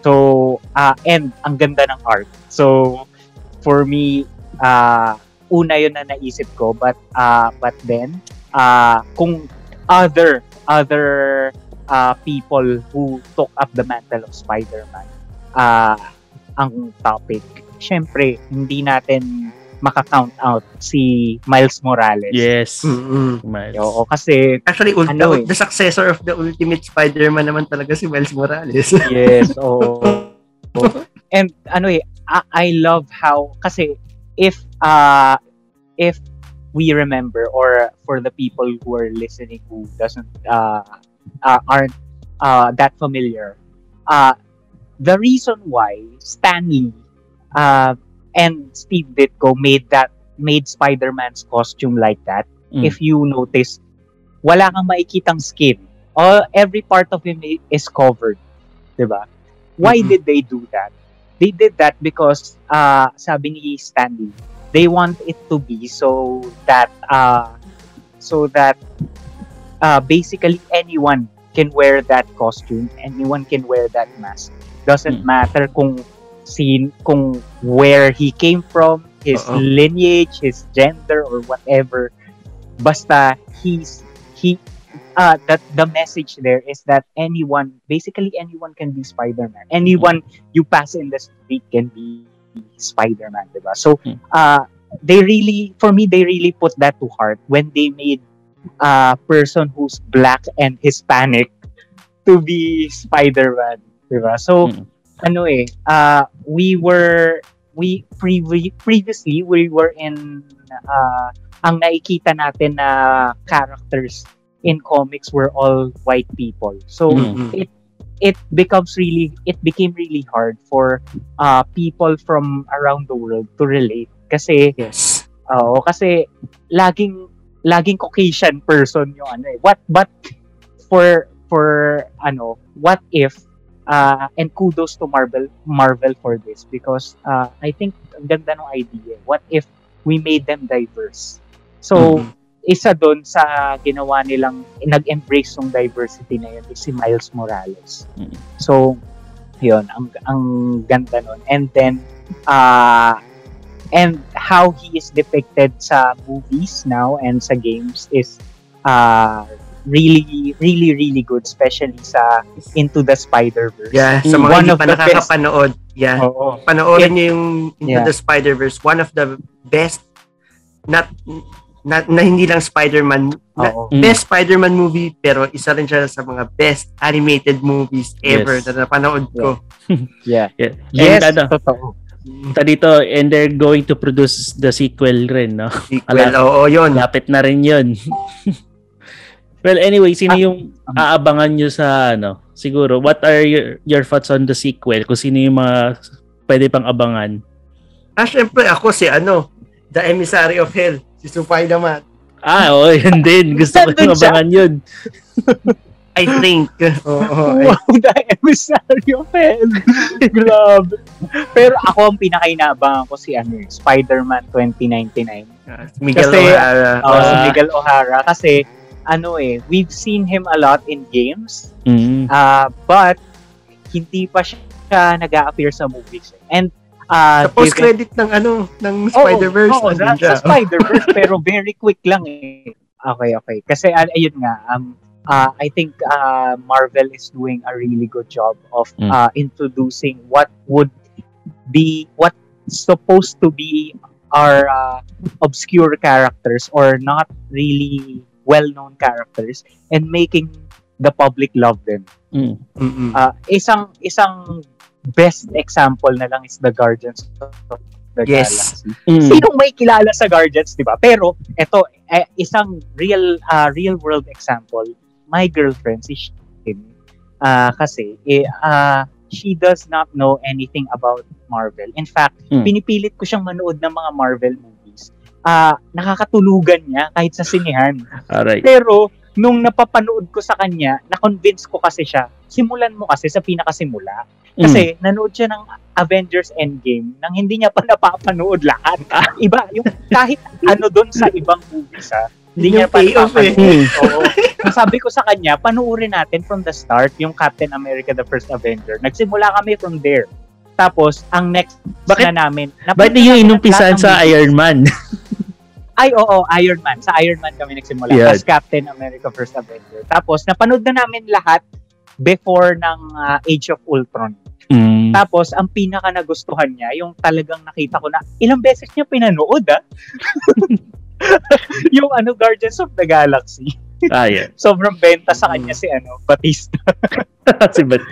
So, ah and ang ganda ng art. So, for me, uh, una yun na naisip ko. But, uh, but then, uh, kung other, other uh, people who took up the mantle of Spider-Man, uh, ang topic, syempre, hindi natin maka-count out si Miles Morales. Yes. Mm-mm. Miles. Oo, kasi Actually, ul- Ano eh? the successor of the Ultimate Spider-Man naman talaga si Miles Morales. Yes, oo. And ano eh, I, I love how kasi if uh if we remember or for the people who are listening who doesn't uh, uh aren't uh that familiar, uh the reason why Stanley uh and Steve Ditko made that made Spider-Man's costume like that Mm. if you notice, wala kang makikitang skin. All, every part of him is covered. Diba? Why Mhm. did they do that? They did that because, uh, sabi ni Stanley, they want it to be so that, uh, so that, uh, basically anyone can wear that costume, anyone can wear that mask. Doesn't Mm. matter kung sin kung where he came from, his Oo. lineage, his gender, or whatever. Basta he's he uh that the message there is that anyone basically anyone can be Spider-Man. Anyone you pass in the street can be Spider-Man, diba? So Hmm. uh they really for me they really put that to heart when they made a person who's black and Hispanic to be Spider-Man, diba? So Hmm. Ano eh uh we were we previ- previously we were in uh ang nakikita natin na characters in comics were all white people. So Mm-mm. it becomes really it became really hard for uh people from around the world to relate kasi yes. oo kasi laging laging Caucasian person yung ano eh. What but for for ano what if uh and kudos to Marvel Marvel for this because uh I think ang ganda ng idea. What if we made them diverse? So Mhm. isa doon sa ginawa nilang nag-embrace ng diversity na yun is si Miles Morales. Mm. So, yun, ang, ang ganda nun. And then, uh, and how he is depicted sa movies now and sa games is uh, really, really, really good, especially sa Into the Spider-Verse. Yeah, sa Mm, mga one hindi pa best. nakakapanood, yeah. Oo. Panoorin niyo yung Into Yeah. the Spider-Verse, one of the best not na, na hindi lang Spider-Man na, Oo. Mm. best Spider-Man movie pero isa rin siya sa mga best animated movies ever Yes. na napanood ko. Yeah. Yeah. Yes, And ano, totoo. ta dito, and they're going to produce the sequel rin, no? Sequel, oo, yun. Lapit na rin yun. well, anyway, sino Ah, yung aabangan nyo sa, ano, siguro, what are your, your thoughts on the sequel? Kung sino yung mga pwede pang abangan? Ah, syempre ako si ano, The Emissary of Hell, si Spider-Man. Ah, oo, yun din. Gusto ko yung abangan yun. I think. Oo, I- Wow, the emissary of hell. Grabe. Pero ako ang pinakainabangan ko si ano, eh, Spider-Man 2099. ah, si Miguel Kasi, O'Hara. Oh, si Ah. Miguel O'Hara kasi ano eh, we've seen him a lot in games, Mm. uh, but hindi pa siya nag-a-appear sa movies. And uh, sa post-credit ng ano, ng Spider-Verse. Oo, nandun sa, Spider-Verse, pero very quick lang eh. Okay, okay. Kasi ah, ayun nga, um, uh, I think uh, Marvel is doing a really good job of Mm. uh, introducing what would be, what's supposed to be our uh, obscure characters or not really well-known characters and making the public love them. Mm. Mm-mm. Uh, isang isang best example na lang is the Guardians of the Yes. Galaxy. Mm. Sinong may kilala sa Guardians, 'di ba? Pero eto eh, isang real uh, real world example. My girlfriend si Shin uh, kasi eh, uh, she does not know anything about Marvel. In fact, Hmm. pinipilit ko siyang manood ng mga Marvel movies. Ah, nakakatulugan niya kahit sa sinihan. Alright. Pero nung napapanood ko sa kanya, na-convince ko kasi siya. Simulan mo kasi sa pinakasimula. Mm. Kasi nanood siya ng Avengers Endgame nang hindi niya pa napapanood lahat. Iba, yung kahit ano doon sa ibang movies ha, hindi Yung niya pa eh. napapanood. Mm. Oo. Sabi ko sa kanya, panuorin natin from the start yung Captain America the First Avenger. Nagsimula kami from there. Tapos, ang next Bakit- na namin, Bakit lahat ng sa movies. Iron Man? Ay, oo, Iron Man. Sa Iron Man kami nagsimula. Yeah. As Captain America First Avenger. Tapos, napanood na namin lahat before ng ah, Age of Ultron. Mm. Tapos, ang pinaka nagustuhan niya, yung talagang nakita ko na, ilang beses niya pinanood, ah. yung ano, Guardians of the Galaxy. Ah, yeah. Sobrang benta sa kanya si ano, Batista. si Bat-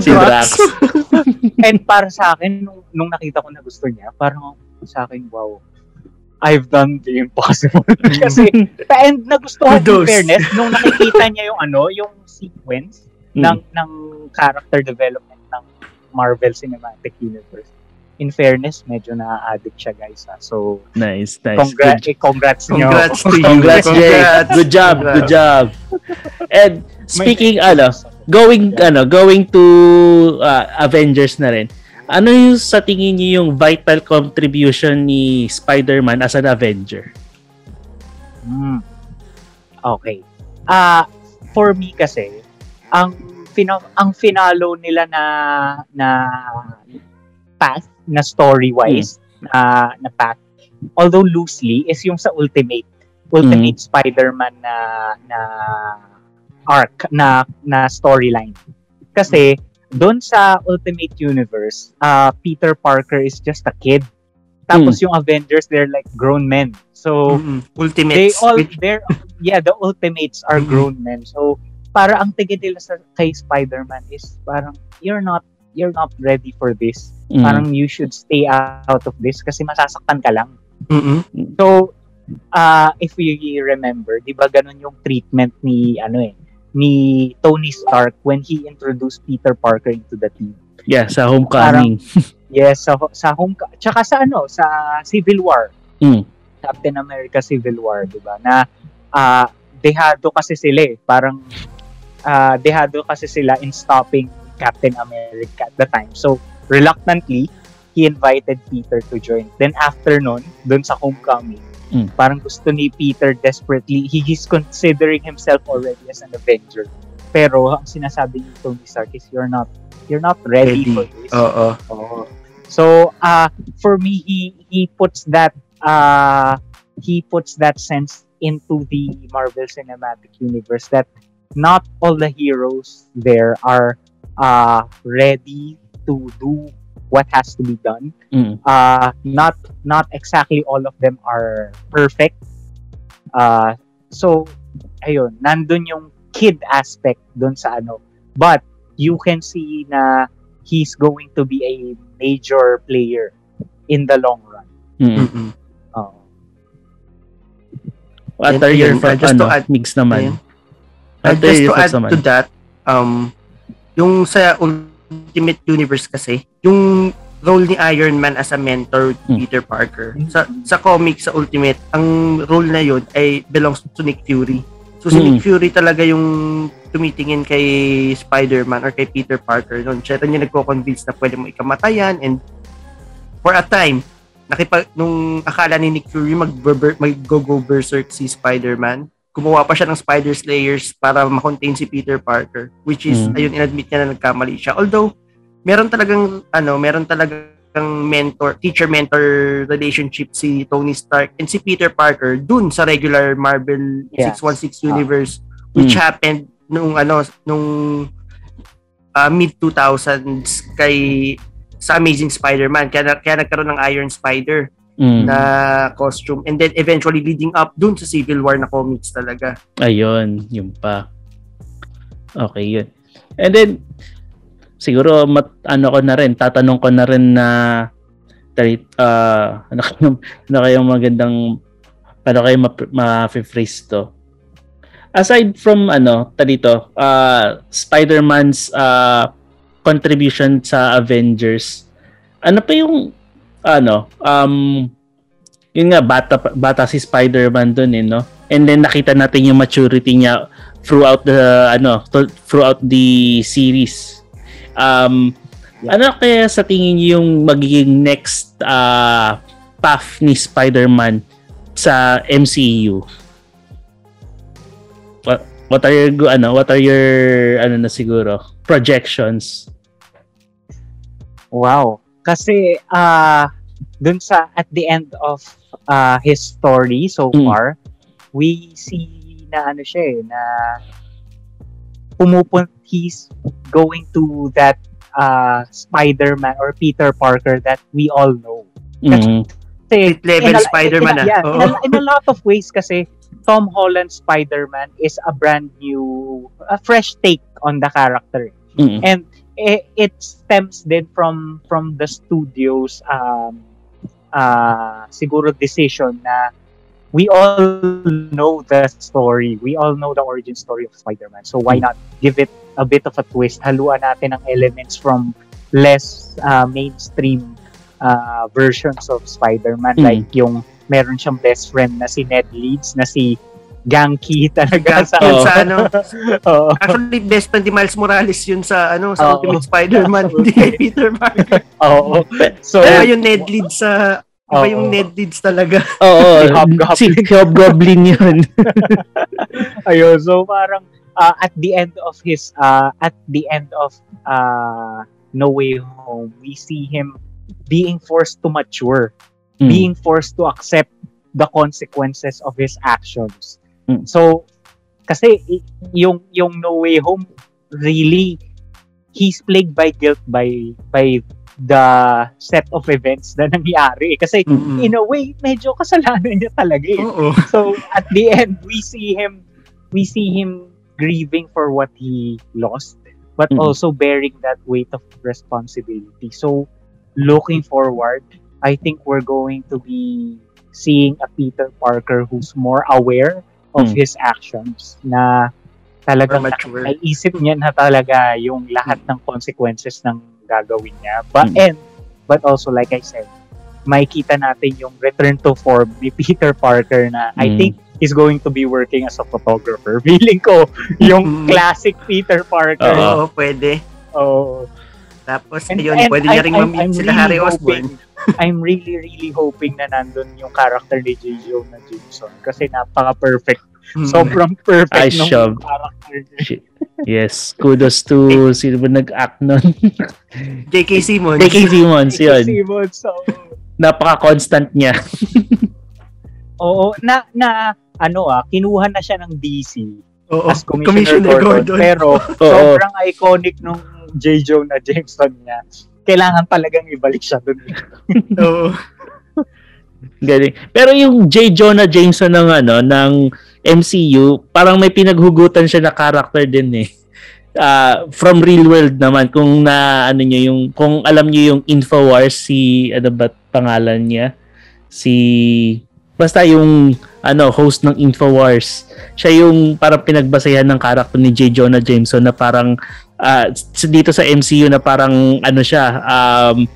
si Drax. And para sa akin, nung, nung nakita ko na gusto niya, parang sa akin, wow, I've done the impossible. Kasi, and nagustuhan in fairness, nung nakikita niya yung ano, yung sequence ng ng character development ng Marvel Cinematic Universe. In fairness, medyo na-addict siya, guys. ah. So, Nice, nice. congrats, Good, eh, congrats nyo. Congrats to you. congrats, Jay. Congrats. Good job, good job. And speaking, ano, going, ano, going to uh, Avengers na rin. Ano yung sa tingin niyo yung vital contribution ni Spider-Man as an Avenger? Mm. Okay. Ah, for me kasi, ang fina- ang finalo nila na na path na story-wise na na path although loosely is yung sa Ultimate Ultimate Spider-Man na na arc na na storyline. Kasi doon sa Ultimate Universe, uh, Peter Parker is just a kid. Tapos yung Avengers, they're like grown men. So, they Ultimates. all which- they're yeah the ultimates are Mhm. grown men so para ang tingin nila sa kay Spider-Man is parang you're not you're not ready for this Mm. parang you should stay out of this kasi masasaktan ka lang Mm-mm. so uh, if we remember di ba ganun yung treatment ni ano eh ni Tony Stark when he introduced Peter Parker into the team yeah, sa Homecoming. yes sa sa home tsaka sa ano sa Civil War Mm. Captain America Civil War, 'di ba? Na ah dehado kasi sila eh. Parang ah dehado kasi sila in stopping Captain America at the time. So, reluctantly, he invited Peter to join. Then after nun, dun sa homecoming, Mm. parang gusto ni Peter desperately, he is considering himself already as an Avenger. Pero ang sinasabi ni Tony Stark is you're not you're not ready, Ready. for this. Oo. Oo. So, uh, for me, he he puts that uh, he puts that sense into the Marvel Cinematic Universe that not all the heroes there are uh, ready to do what has to be done. Mm. Uh, not not exactly all of them are perfect. Uh, so, ayun, nandun yung kid aspect dun sa ano. But, you can see na he's going to be a major player in the long run. Mm. Mm-mm. Oo. What And are your uh, just to ano, add- mix naman? Ayun. What And are just to thoughts add naman? to that, um, yung sa Ultimate Universe kasi, yung role ni Iron Man as a mentor to Hmm. Peter Parker. Sa sa comic sa Ultimate, ang role na yun ay belongs to Nick Fury. So si Hmm. Nick Fury talaga yung tumitingin kay Spider-Man or kay Peter Parker noon. Siya rin yung nagko-convince na pwede mo ikamatayan and for a time, nakipag, nung akala ni Nick Fury mag, mag go go berserk si Spider-Man, gumawa pa siya ng Spider Slayers para ma-contain si Peter Parker which is Mm. ayun inadmit niya na nagkamali siya although meron talagang ano meron talagang mentor teacher mentor relationship si Tony Stark and si Peter Parker dun sa regular Marvel Yes. 616 universe which Mm. happened nung ano nung uh, mid 2000s kay sa Amazing Spider-Man kaya, kaya nagkaroon ng Iron Spider Mm. na costume and then eventually leading up dun sa Civil War na comics talaga. Ayun, yun pa. Okay, yun. And then, siguro, mat, ano ko na rin, tatanong ko na rin na, ah, ano kayong, ano kayong magandang, paano kayo ma- ma-phrase to? Aside from, ano, talito, uh, Spider-Man's ah, contribution sa Avengers, ano pa yung, ano, um, yun nga, bata, bata si Spider-Man dun eh, no? And then nakita natin yung maturity niya throughout the ano throughout the series. Um ano kaya sa tingin niyo yung magiging next uh, path ni Spider-Man sa MCU? What, What are your ano, what are your ano na siguro projections? Wow. Kasi uh, dun sa at the end of uh, his story so Mm. far, we see na ano siya eh, na pumupunt he's going to that uh, Spider-Man or Peter Parker that we all know. Mm. Kasi Street level in a- Spider-Man in a, ah. yeah, in, a, in a lot of ways kasi Tom Holland Spider-Man is a brand new, a fresh take on the character. Mm. And it, it stems din from from the studio's um uh siguro decision na we all know the story. We all know the origin story of Spider-Man. So why not give it a bit of a twist? Haluan natin ng elements from less uh, mainstream uh, versions of Spider-Man Mm. like yung meron siyang best friend na si Ned Leeds na si Ganky talaga sa Oo. sa ano. Oo. Actually, best friend ni Miles Morales yun sa ano sa Oo. Ultimate Spider-Man, hindi kay Peter Parker. Oo. So, Kaya yung Ned Leeds sa Iba Oo. yung Ned Leeds talaga. Oo, Si Hobgoblin. si Hobgoblin yun. Ayun, so parang uh, at the end of his uh, at the end of uh, No Way Home, we see him being forced to mature, Mm. being forced to accept the consequences of his actions. Mm. So kasi yung yung No Way Home really he's plagued by guilt by by the set of events na nangyari kasi Mm-mm. in a way medyo kasalanan niya talaga eh. So at the end we see him we see him grieving for what he lost but Mhm. also bearing that weight of responsibility so looking forward i think we're going to be seeing a peter parker who's more aware of Mm. his actions na talagang mature. naisip niya na talaga yung lahat ng consequences ng gagawin niya but Mm. and but also like i said makikita natin yung return to form ni Peter Parker na I Mm. think he's going to be working as a photographer. Feeling ko yung Mm. classic Peter Parker. Oo. Oo, pwede. Oh. Tapos, And- ayun, and pwede niya I- rin I'm- mamit I'm sila really Harry Osborn. I'm really, really hoping na nandun yung character ni J. Jonah Jameson kasi napaka-perfect. Mm. Sobrang perfect I nung shove. character niya. Shit. Yes, kudos to sino ba nag-act nun? J.K. Simmons. J.K. Simmons, yun. Simmons, so, Napaka-constant niya. oo, na, na, ano ah, kinuha na siya ng DC Oo. as Commissioner, Gordon, Pero Oo. sobrang iconic nung J. Jonah Jameson niya. Kailangan talagang ibalik siya dun. Oo. Galing. Pero yung J. Jonah Jameson ng ano ng MCU, parang may pinaghugutan siya na character din eh. Ah, from real world naman kung na ano niyo yung kung alam niyo yung Infowars si ano ba pangalan niya? Si basta yung ano host ng Infowars. Siya yung parang pinagbasehan ng character ni J. Jonah Jameson na parang s- dito sa MCU na parang ano siya um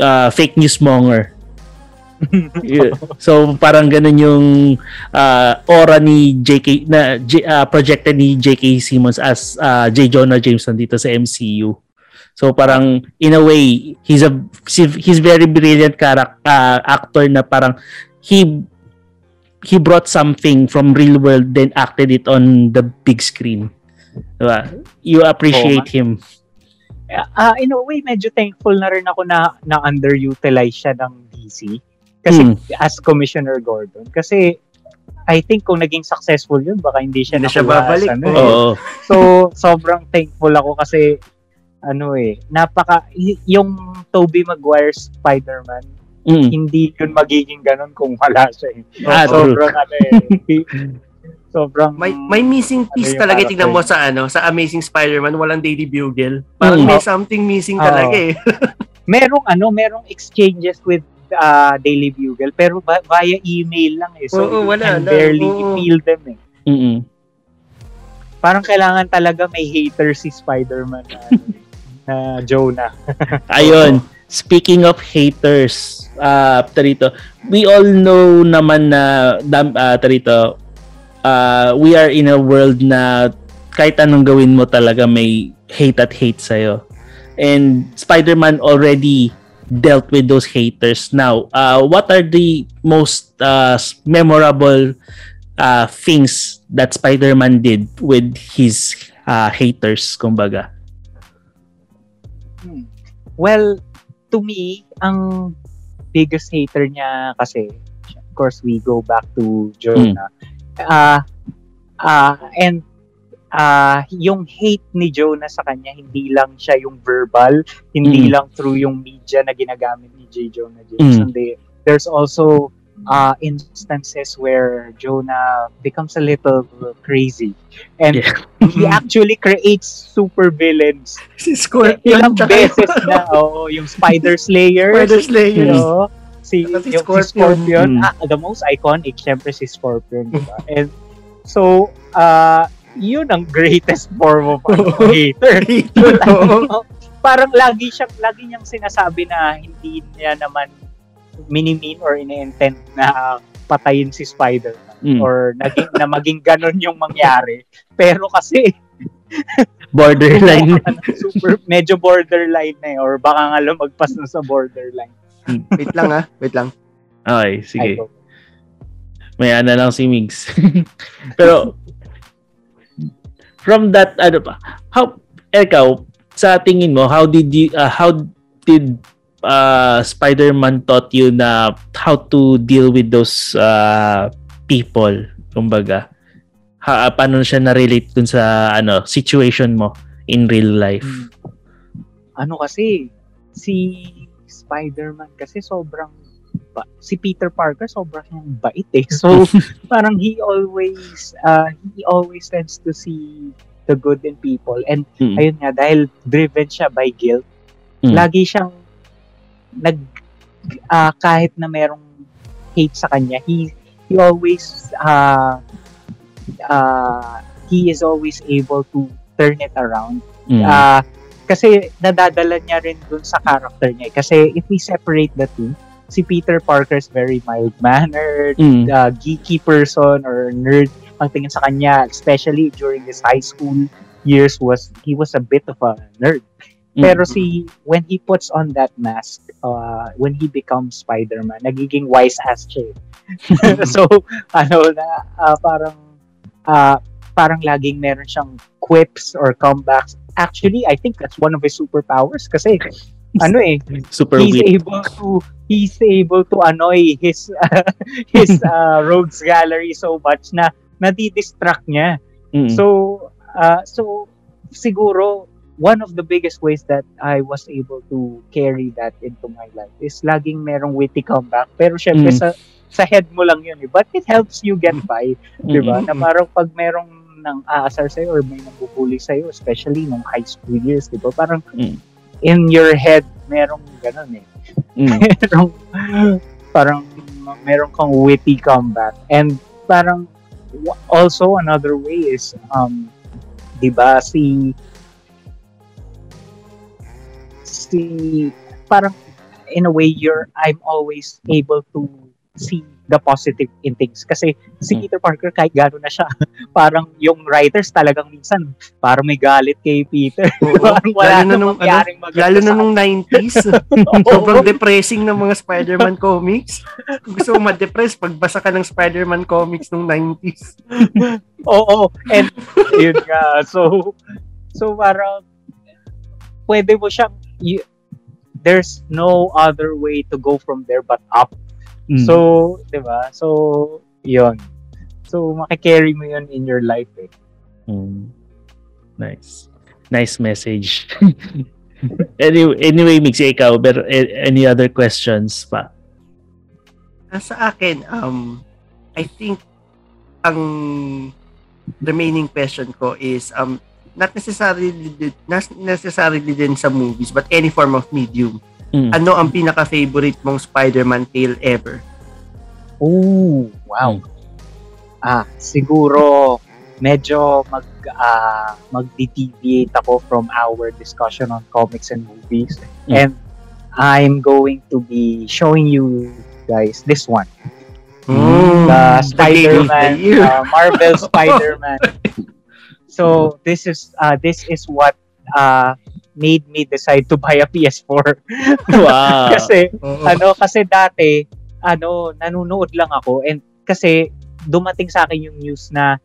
ah, fake news monger. So parang ganun yung uh, aura ni JK na J, uh, projected ni JK Simmons as uh, J Jonah Jameson dito sa MCU. So parang in a way he's a he's very brilliant character uh, actor na parang he he brought something from real world then acted it on the big screen. Diba? You appreciate him. Ah, in a way, medyo thankful na rin ako na, na underutilize siya ng DC. Kasi Hmm. as Commissioner Gordon. Kasi I think kung naging successful yun, baka hindi siya Hindi siya babalik. ano eh. Oo. So, sobrang thankful ako kasi ano eh, napaka yung Tobey Maguire Spider-Man, Mm. hindi yun magiging ganun kung wala siya eh. Ah, true. sobrang ano eh. sobrang May may missing piece Ano talaga tingnan mo sa ano, sa Amazing Spider-Man, walang Daily Bugle. Parang Mm. may something missing Oo. talaga eh. merong ano, merong exchanges with uh, Daily Bugle pero ba- via email lang eh. So Oo, you wala can na. barely Oo. feel them eh. Mm. Parang kailangan talaga may hater si Spider-Man na, ano na Jonah. Ayun, speaking of haters, uh, tarito, we all know naman na dam, uh, tarito, uh, we are in a world na kahit anong gawin mo talaga may hate at hate sa'yo. And Spider-Man already dealt with those haters. Now, uh, what are the most uh, memorable uh, things that Spider-Man did with his uh, haters, kumbaga? Hmm. Well, to me, ang biggest hater niya kasi, of course, we go back to Jonah. Ah, ah, and ah yung hate ni Jonah sa kanya, hindi lang siya yung verbal, hindi Mm. lang through yung media na ginagamit ni J. Jonah Jameson. They, there's also uh, instances where Jonah becomes a little crazy. And Yeah. he actually creates super villains Si Scorpion. ilang beses na, oo, yung Spider Slayer, Spider you Slayer. know, si, si yung si Scorpion. Scorpion, Mm. ah, the most iconic, syempre si Scorpion, di ba? And so, uh, yun ang greatest form of ano, hater. Hater, oo. Parang lagi siyang, lagi niyang sinasabi na hindi niya naman minimin or ini-intend na patayin si Spider-Man Mm. or naging, na maging ganon yung mangyari. Pero kasi Borderline. Super, medyo borderline na eh, or baka nga lumagpas na sa borderline. Wait lang ah. Wait lang. Okay, sige. I don't- May ano lang si Migs. Pero, from that, ano pa, how, ikaw, sa tingin mo, how did you, uh, how did uh, Spider-Man taught you na how to deal with those uh, people, kumbaga? Ha, paano siya na-relate dun sa ano situation mo in real life? Hmm. Ano kasi, si Spider-Man kasi sobrang ba- si Peter Parker sobrang siyang bait eh. So, parang he always uh, he always tends to see the good in people. And Mm. ayun nga, dahil driven siya by guilt, Mm. lagi siyang nag ah, kahit na merong hate sa kanya, he he always uh, uh, he is always able to turn it around. Mm. Ah, kasi nadadala niya rin dun sa character niya. eh. Kasi if we separate the two, si Peter Parker is very mild-mannered, Mm. uh, geeky person or nerd ang tingin sa kanya, especially during his high school years was he was a bit of a nerd. Mm. Pero si when he puts on that mask, uh, when he becomes Spider-Man, nagiging wise ass siya. so ano na ah, parang ah, parang laging meron siyang quips or comebacks. Actually, I think that's one of his superpowers kasi ano eh, Super he's weird. able to he's able to annoy his his uh, rogues gallery so much na nadi-distract niya. Mm. So uh, so siguro one of the biggest ways that I was able to carry that into my life is laging merong witty comeback. Pero syempre Mm. sa sa head mo lang yun eh. But it helps you get by, di ba? Mm. Na parang pag merong nang aasar sa'yo or may nambubuli sa'yo, especially nung high school years, di ba? Parang Mm. in your head, merong ganun eh. Mm. merong, parang merong kang witty comeback. And parang also another way is, um, di ba, si si parang in a way you're I'm always able to see the positive in things kasi si Hmm. Peter Parker kahit gano'n na siya parang yung writers talagang minsan parang may galit kay Peter Oo. parang wala Lalo na nung, ano, lalo na nung 90s. Oo. Sobrang depressing ng mga Spider-Man comics. Kung gusto mo ma-depress, pagbasa ka ng Spider-Man comics nung 90s. Oo, and yun nga. So, so parang pwede mo siyang, y- there's no other way to go from there but up. Mm. So, di ba? So, yun. So, makikarry mo yun in your life eh. Mm. Nice. Nice message. anyway, anyway, Mix, ikaw, pero a- any other questions pa? Ah, sa akin, um, I think ang remaining question ko is um, not necessarily not necessarily din sa movies but any form of medium. Mm. Ano ang pinaka-favorite mong Spider-Man tale ever? Oh, wow. Ah, siguro medyo mag ah, mag-deviate ako from our discussion on comics and movies. Mm. And I'm going to be showing you guys this one. Mm. The Spider-Man, the uh, Marvel Spider-Man. So this is uh, this is what uh, made me decide to buy a PS4. Wow. kasi Oo. ano kasi dati ano nanonood lang ako and kasi dumating sa akin yung news na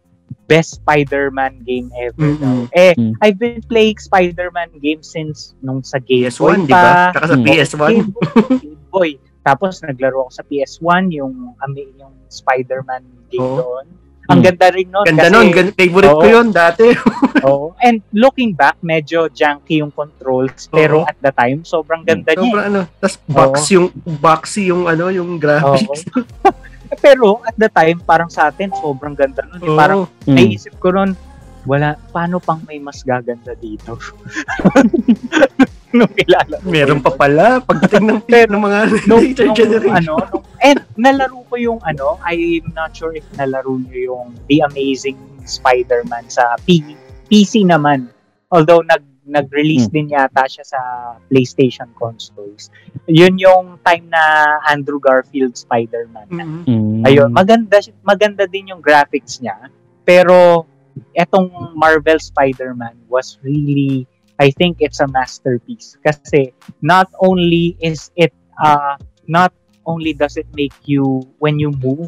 best Spider-Man game ever daw. Eh, Mm. I've been playing Spider-Man games since nung sa Game Boy PS1, di ba? pa. Tsaka sa Mm. PS1. Game Boy, Game Boy. Tapos naglaro ako sa PS1 yung ami- yung Spider-Man game Oo. doon. Ang Mm. ganda rin nun. Ganda kasi, nun. Favorite ko Oo. yun dati. Oo. And looking back, medyo junky yung controls. Pero Oo. at the time, sobrang ganda niya. Sobrang ano. Tapos box yung, boxy yung ano, yung graphics. eh. Pero at the time, parang sa atin, sobrang ganda nun. Oo. Parang Mm. naisip ko nun, wala, paano pang may mas gaganda dito? Nung kilala ko Meron pa pala. Pagdating ng, Pero, ng mga nung, later nung, generation. ano, nung, and nalaro ko yung ano, I'm not sure if nalaro nyo yung The Amazing Spider-Man sa P- PC naman. Although nag nag-release Hmm. din yata siya sa PlayStation consoles. Yun yung time na Andrew Garfield Spider-Man. Mhm. Mm. Ayun, maganda maganda din yung graphics niya. Pero etong Marvel Spider-Man was really I think it's a masterpiece. Kasi not only is it uh not only does it make you when you move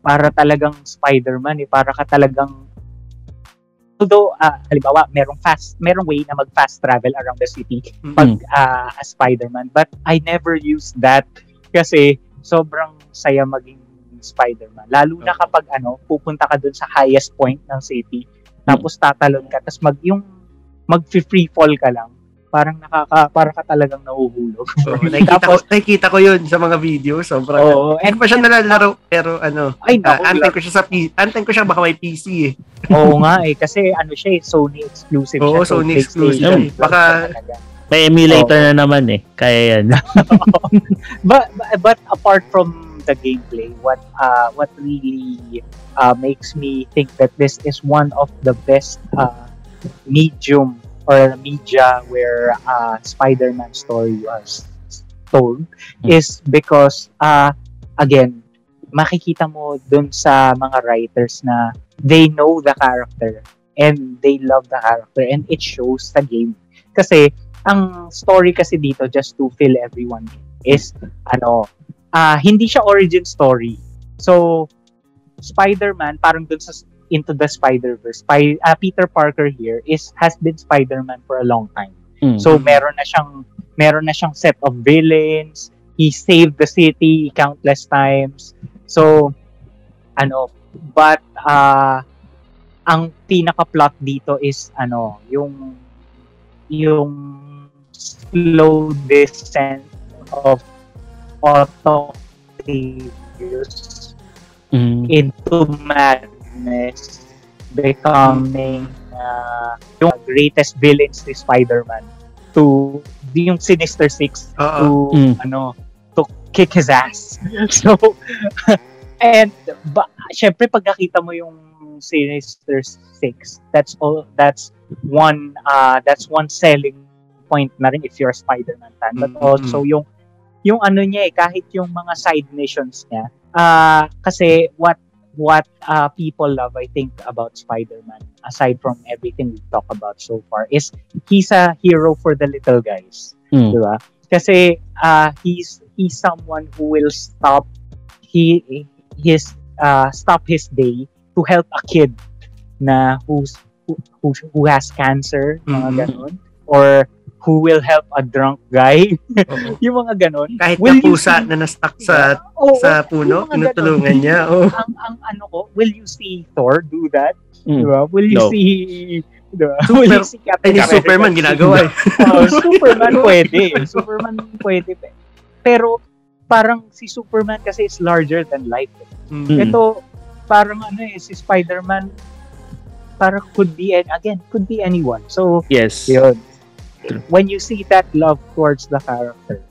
para talagang Spider-Man eh, para ka talagang although ah, halimbawa merong fast merong way na mag fast travel around the city pag ah, a Spider-Man. But I never used that kasi sobrang saya maging Spider-Man. Lalo na Okay. kapag ano pupunta ka dun sa highest point ng city tapos tatalon ka tapos mag yung mag free fall ka lang parang nakaka para ka talagang nahuhulog Oo, nakikita, ko, tapos nakikita ko yun sa mga video. Sobrang oo Hindi and ko pa siya nalalaro, pero ano, ay uh, naku, antay ko siya sa P- antay ko siya baka may PC eh. oo nga eh kasi ano siya eh, Sony exclusive Oo, siya so Sony exclusive. Baka-. May emulator na naman eh. Kaya yan. but, but but apart from the gameplay, what uh what really uh makes me think that this is one of the best uh medium or media where uh Spider-Man story was told Hmm. is because uh again makikita mo dun sa mga writers na they know the character and they love the character and it shows sa game kasi ang story kasi dito just to fill everyone in is ano ah hindi siya origin story so Spider-Man parang dun sa Into the Spider-Verse Spy, ah, Peter Parker here is has been Spider-Man for a long time Mm. So meron na siyang meron na siyang set of villains. He saved the city countless times. So ano, but uh, ang pinaka plot dito is ano, yung yung slow descent of Octavius Mm. into madness becoming uh, yung greatest villains ni Spider-Man to yung Sinister Six Oo. to Mm. ano to kick his ass. So and ba, syempre pag nakita mo yung Sinister Six, that's all that's one uh that's one selling point na rin if you're a Spider-Man fan. But Mm, also yung yung ano niya eh, kahit yung mga side missions niya, ah kasi what what uh, people love I think about Spider-Man aside from everything we talk about so far is he's a hero for the little guys. Mm. Di ba? Kasi uh, he's he's someone who will stop he his uh, stop his day to help a kid na who's who, who, has cancer, mga Mhm. ganun. Or who will help a drunk guy. Yung mga ganun. Kahit Will na you pusa see- na na-stuck sa Oo, sa puno, tinutulungan niya. Oh. ang, ang ano ko, will you see Thor do that? Mm. Di ba? Will you No. see di ba? Super- Will you see Captain America? Superman ginagawa eh. Oh, Superman pwede. Superman pwede. Pero parang si Superman kasi is larger than life. eh. Mm. Mm. Ito parang ano eh si Spider-Man parang could be again could be anyone. So Yes. yun. True. When you see that love towards the character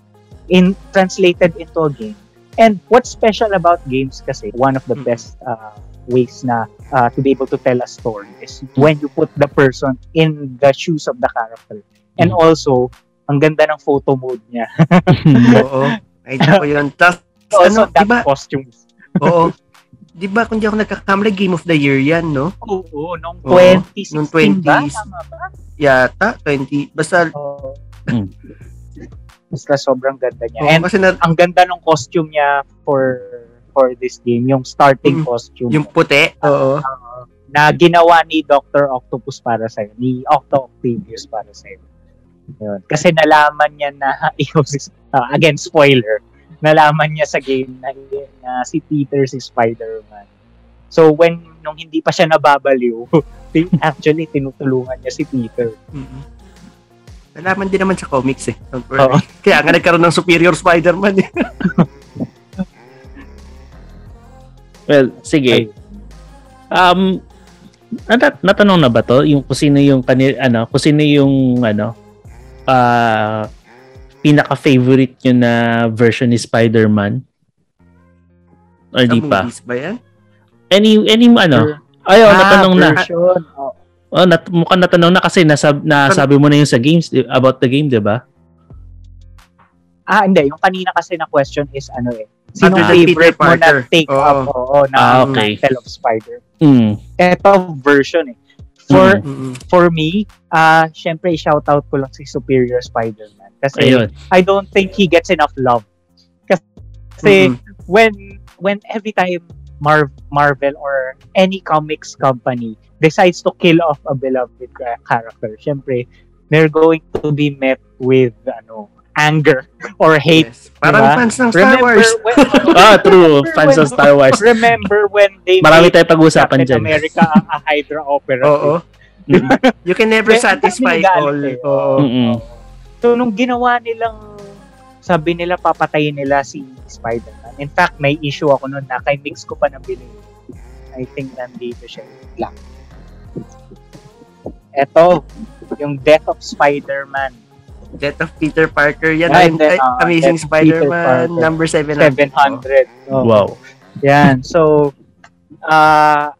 in translated into a game. And what's special about games kasi one of the Mm. best uh, ways na uh, to be able to tell a story is when you put the person in the shoes of the character. And Mm. also, ang ganda ng photo mode niya. Oo. Ay, ko yun. Tapos, Also, ano, that di ba? costumes. Oo. Di ba, kung di ako nagkakamali, Game of the Year yan, no? Oo, nung Oo, 2016 nung ba? 20s. Tama ba? Yata, 20. Basta. Mm. Basta sobrang ganda niya. oo, And kasi na, ang ganda ng costume niya for for this game, yung starting Mm. costume. Yung puti. Oo. uh, na ginawa ni Dr. Octopus para sa'yo, ni Octo Octavius para sa'yo. Yun. Kasi nalaman niya na, ah, again, spoiler, nalaman niya sa game na, na si Peter si Spider-Man. So when, nung hindi pa siya nababaliw, actually, tinutulungan niya si Peter. Mm-mm. Nalaman din naman sa comics eh. Don't worry. Oo. Kaya nga nagkaroon ng Superior Spider-Man eh. Well, sige. Um, nat- natanong na ba to? Yung kung sino yung kanil, ano, kung sino yung ano, ah pinaka-favorite nyo na version ni Spider-Man? Or di pa? movies ba yan? Any, any, ano? Ayaw, Ah, natanong na. version. Oh, Oh, nat- mukhang natanong na kasi nasab nasabi mo na yung sa games, about the game, di ba? Ah, hindi. Yung kanina kasi na question is ano eh. Sino Other than Peter favorite mo na take Oo. up oo, na Ah, okay. Mantle of Spider? Hmm. Eto version eh. For Mm. For me, ah syempre shout out ko lang si Superior Spider-Man kasi Ayun. I don't think he gets enough love. Kasi Mm-mm. when when every time Mar- Marvel or any comics company decides to kill off a beloved character, syempre they're going to be met with ano anger or hate. Yes. Parang Diba? fans ng Star Remember Wars. when Ah, true. Fans when- of Star Wars. remember when they Marami made tayong pag-uusapan Captain dyan. America a, a Hydra operative. Oo. Mm. You can never satisfy all. eh. Oo. So, nung ginawa nilang, sabi nila papatayin nila si Spider-Man. In fact, may issue ako noon na kay Mix ko pa nabili. I think nandito siya. Lang. Eto, yung Death of Spider-Man. Death of Peter Parker. Yan Ay, ang hindi, ay, ah, Amazing Death Spider-Man number 700. 700. Oh. Wow. Yan. So, uh,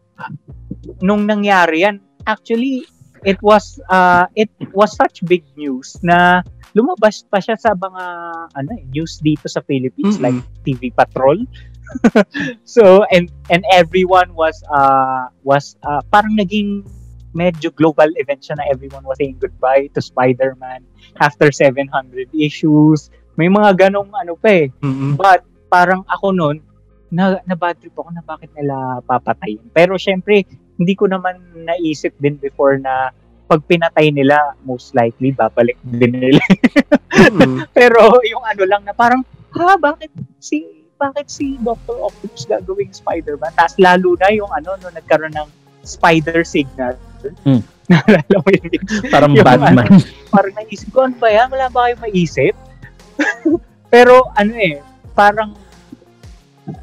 nung nangyari yan, actually, it was uh, it was such big news na lumabas pa siya sa mga ano eh, news dito sa Philippines Mm-mm. like TV Patrol. so and and everyone was uh was uh, parang naging medyo global event siya na everyone was saying goodbye to Spider-Man after 700 issues. May mga ganong ano pa eh. Mm-mm. But parang ako noon, na, na bad trip ako na bakit nila papatayin. Pero syempre, hindi ko naman naisip din before na pag pinatay nila, most likely babalik din nila. Mm-mm. Pero yung ano lang na parang, ha, bakit si bakit si Dr. Octopus gagawing Spider-Man? Tapos lalo na yung ano, no, nagkaroon ng spider signal. Hmm. Naalala mo yun? Parang Yung Batman. parang naisip ko, ano ba yan? Wala ba kayong maisip? Pero ano eh, parang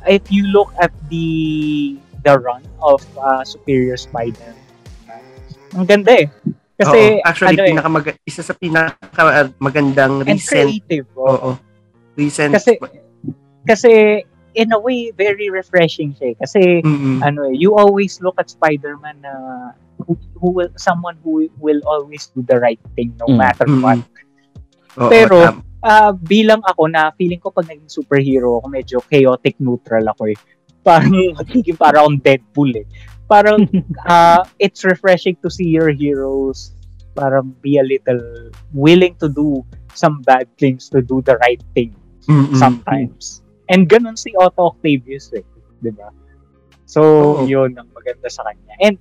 if you look at the the run of uh, Superior Spider, ang ganda eh. Kasi Oo. Actually, ano eh, pinaka isa sa pinaka uh, magandang and recent. creative. Oo. oh. Recent. Kasi kasi in a way very refreshing siya eh. Kasi Mm-mm. ano eh, you always look at Spider-Man na who, who will someone who will always do the right thing no Mm. matter what. Oo, Pero, ah bilang ako na feeling ko pag naging superhero ako medyo chaotic neutral ako eh. Parang magiging parang akong Deadpool eh. Parang ah it's refreshing to see your heroes parang be a little willing to do some bad things to do the right thing Mm-mm. sometimes. And ganun si Otto Octavius eh, 'di ba? So, Oo. 'yun ang maganda sa kanya. And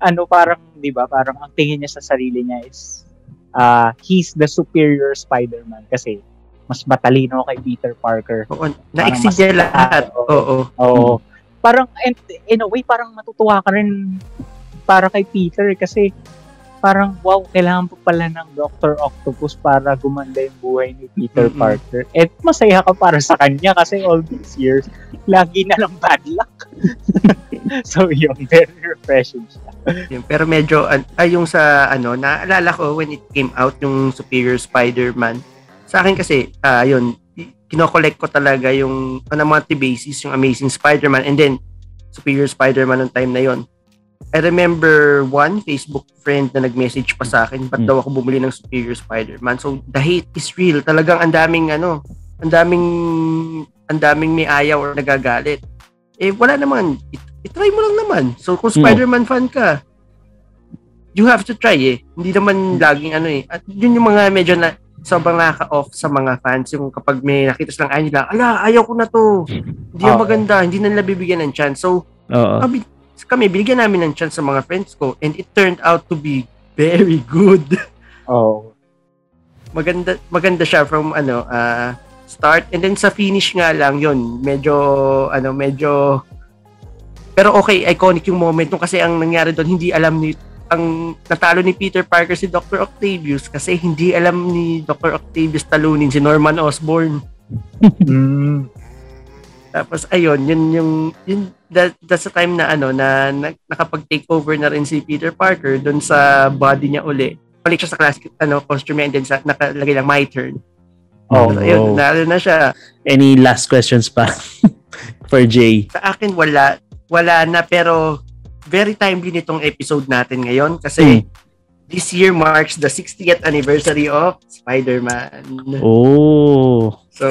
ano parang 'di ba, parang ang tingin niya sa sarili niya is uh, he's the superior Spider-Man kasi mas matalino kay Peter Parker. Oo, na-exceed niya lahat. Oo. Oo. Oo. Parang and in a way parang matutuwa ka rin para kay Peter kasi parang wow, kailangan pa pala ng Dr. Octopus para gumanda yung buhay ni Peter Mm-mm. Parker. At masaya ka para sa kanya kasi all these years, lagi na lang bad luck. so yun, very refreshing siya. Pero medyo, ay yung sa, ano, naalala ko when it came out, yung Superior Spider-Man. Sa akin kasi, ah yun, kinokollect ko talaga yung, on a monthly basis, yung Amazing Spider-Man, and then, Superior Spider-Man ng time na yon. I remember one Facebook friend na nag-message pa sa akin, ba't Hmm. daw ako bumili ng Superior Spider-Man? So, the hate is real. Talagang ang daming, ano, ang daming, ang daming may ayaw or nagagalit. Eh, wala naman. It, itry mo lang naman. So, kung Hmm. Spider-Man fan ka, you have to try eh. Hindi naman laging ano eh. At yun yung mga medyo na sobrang nakaka-off sa mga fans yung kapag may nakita silang ayaw nila, ala, ayaw ko na to. Hindi Oo. maganda, hindi na nila bibigyan ng chance. So, Oo. kami, kami, binigyan namin ng chance sa mga friends ko and it turned out to be very good. Oh. maganda maganda siya from ano ah, start and then sa finish nga lang yon medyo ano medyo pero okay iconic yung moment nung kasi ang nangyari doon hindi alam ni ang natalo ni Peter Parker si Dr. Octavius kasi hindi alam ni Dr. Octavius talunin si Norman Osborn Mm. tapos ayun yun yung yun that, that's the time na ano na, na nakapag-take over na rin si Peter Parker doon sa body niya uli balik siya sa classic ano costume and then sa nakalagay lang my turn Oh, So, ayun, nalo na siya. Any last questions pa for Jay? Sa akin, wala. Wala na, pero very timely nitong episode natin ngayon kasi Hmm. this year marks the 60th anniversary of Spider-Man. Oh. So,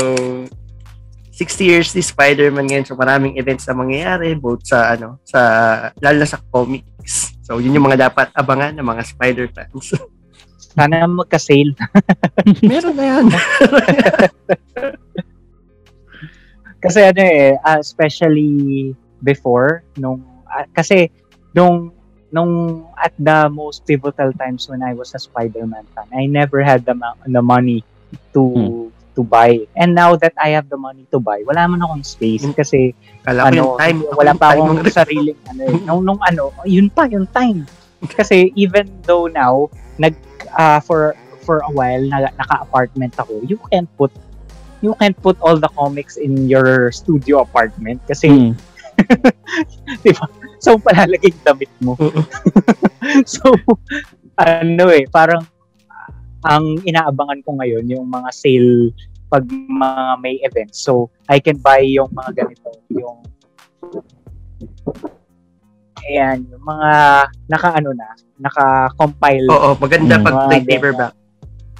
60 years ni Spider-Man ngayon. So, maraming events na mangyayari both sa, ano, sa, lalo sa comics. So, yun yung mga dapat abangan ng mga Spider fans. Sana magka-sale. Meron na yan. Kasi ano eh, uh, especially before, nung, ah, kasi nung, nung at the most pivotal times when I was a Spider-Man fan, I never had the, ma- the money to to buy. And now that I have the money to buy, wala man akong space kasi Kala ano, yung time. wala pa time akong ng- sariling ano, eh. nung, nung ano, yun pa yung time. Kasi even though now nag ah, for for a while na, naka-apartment ako, you can't put you can't put all the comics in your studio apartment kasi Hmm. so palalagay yung damit mo. So ano eh, parang ang inaabangan ko ngayon yung mga sale pag mga may events. So I can buy yung mga ganito, yung Ayan, yung mga naka-ano na, naka-compile. Oo, maganda Hmm. pag Mga trade paperback.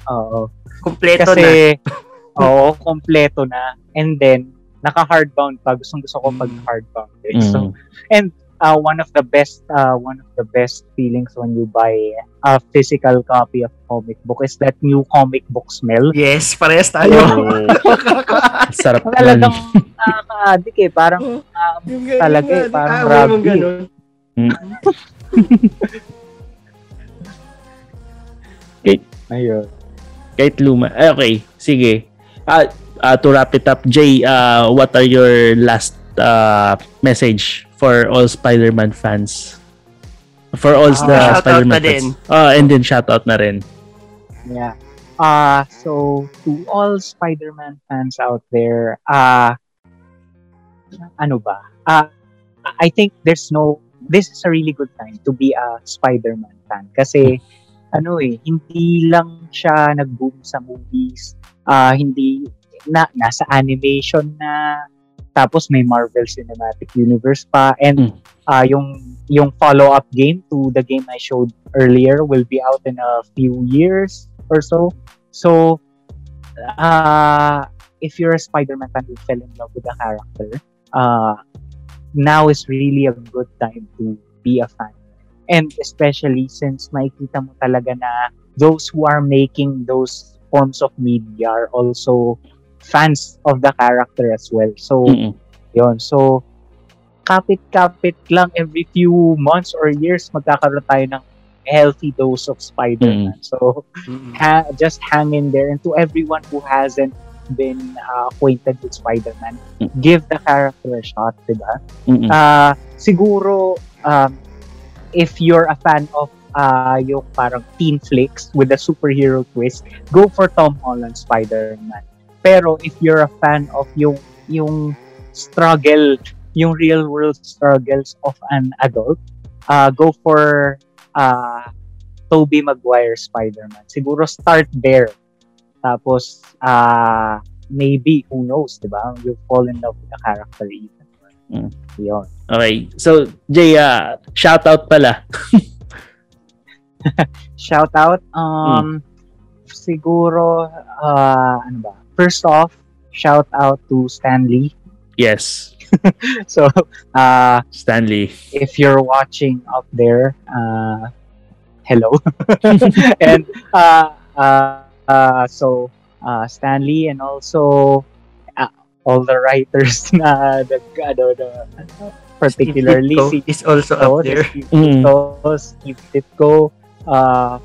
Oo. Kompleto na. Kasi, oo, kompleto na. And then, naka-hardbound pa. Gustong gusto ko pag Mm. hardbound. Eh. So, Mm. Uh, one of the best uh, one of the best feelings when you buy a physical copy of comic book is that new comic book smell. Yes, parehas tayo. Oh. Sarap. Talagang nakaka-addict eh. Parang Yung ganun Talaga eh, parang ah, Robbie. yung ganun. ayun. Kahit luma. Ay, okay. Sige. Ah, ah, to wrap it up, Jay, ah, what are your last ah, message for all Spider-Man fans? For all Ah, the Spider-Man fans. Oh, and then shoutout na rin. Yeah. Uh, so to all Spider-Man fans out there, uh, ano ba? Uh, I think there's no, this is a really good time to be a Spider-Man fan. Kasi, ano eh, hindi lang siya nag-boom sa movies, uh, hindi, na, nasa animation na, tapos may Marvel Cinematic Universe pa, and Mm. uh, yung yung follow-up game to the game I showed earlier will be out in a few years or so. So, uh, if you're a Spider-Man fan who fell in love with the character, uh, now is really a good time to be a fan. And especially since makikita mo talaga na those who are making those forms of media are also fans of the character as well. So, Mm-mm. yon So, kapit-kapit lang every few months or years magkakaroon tayo ng healthy dose of Spider-Man. So, Mm-mm. ha- just hang in there. And to everyone who hasn't been uh, acquainted with Spider-Man, Mm. give the character a shot, diba? Mm-mm. Ah, siguro, um, if you're a fan of uh, yung parang teen flicks with a superhero twist, go for Tom Holland Spider-Man. Pero if you're a fan of yung yung struggle, yung real world struggles of an adult, uh, go for uh, Tobey Maguire Spider-Man. Siguro start there. Tapos, uh, maybe, who knows, di ba? You'll fall in love with the character even. Mm. Yun. Okay. So, Jay, ah, shoutout pala. Shout out, um, siguro, uh, ano ba? First off, shout out to Stanley. Yes. So, uh, Stanley. if you're watching up there, uh, hello. and uh, uh, uh, so uh, Stanley and also uh, all the writers na ano, na, particularly Steve Ditko si is also oh, up there. Steve Mm. Ditko, Steve Ditko, uh,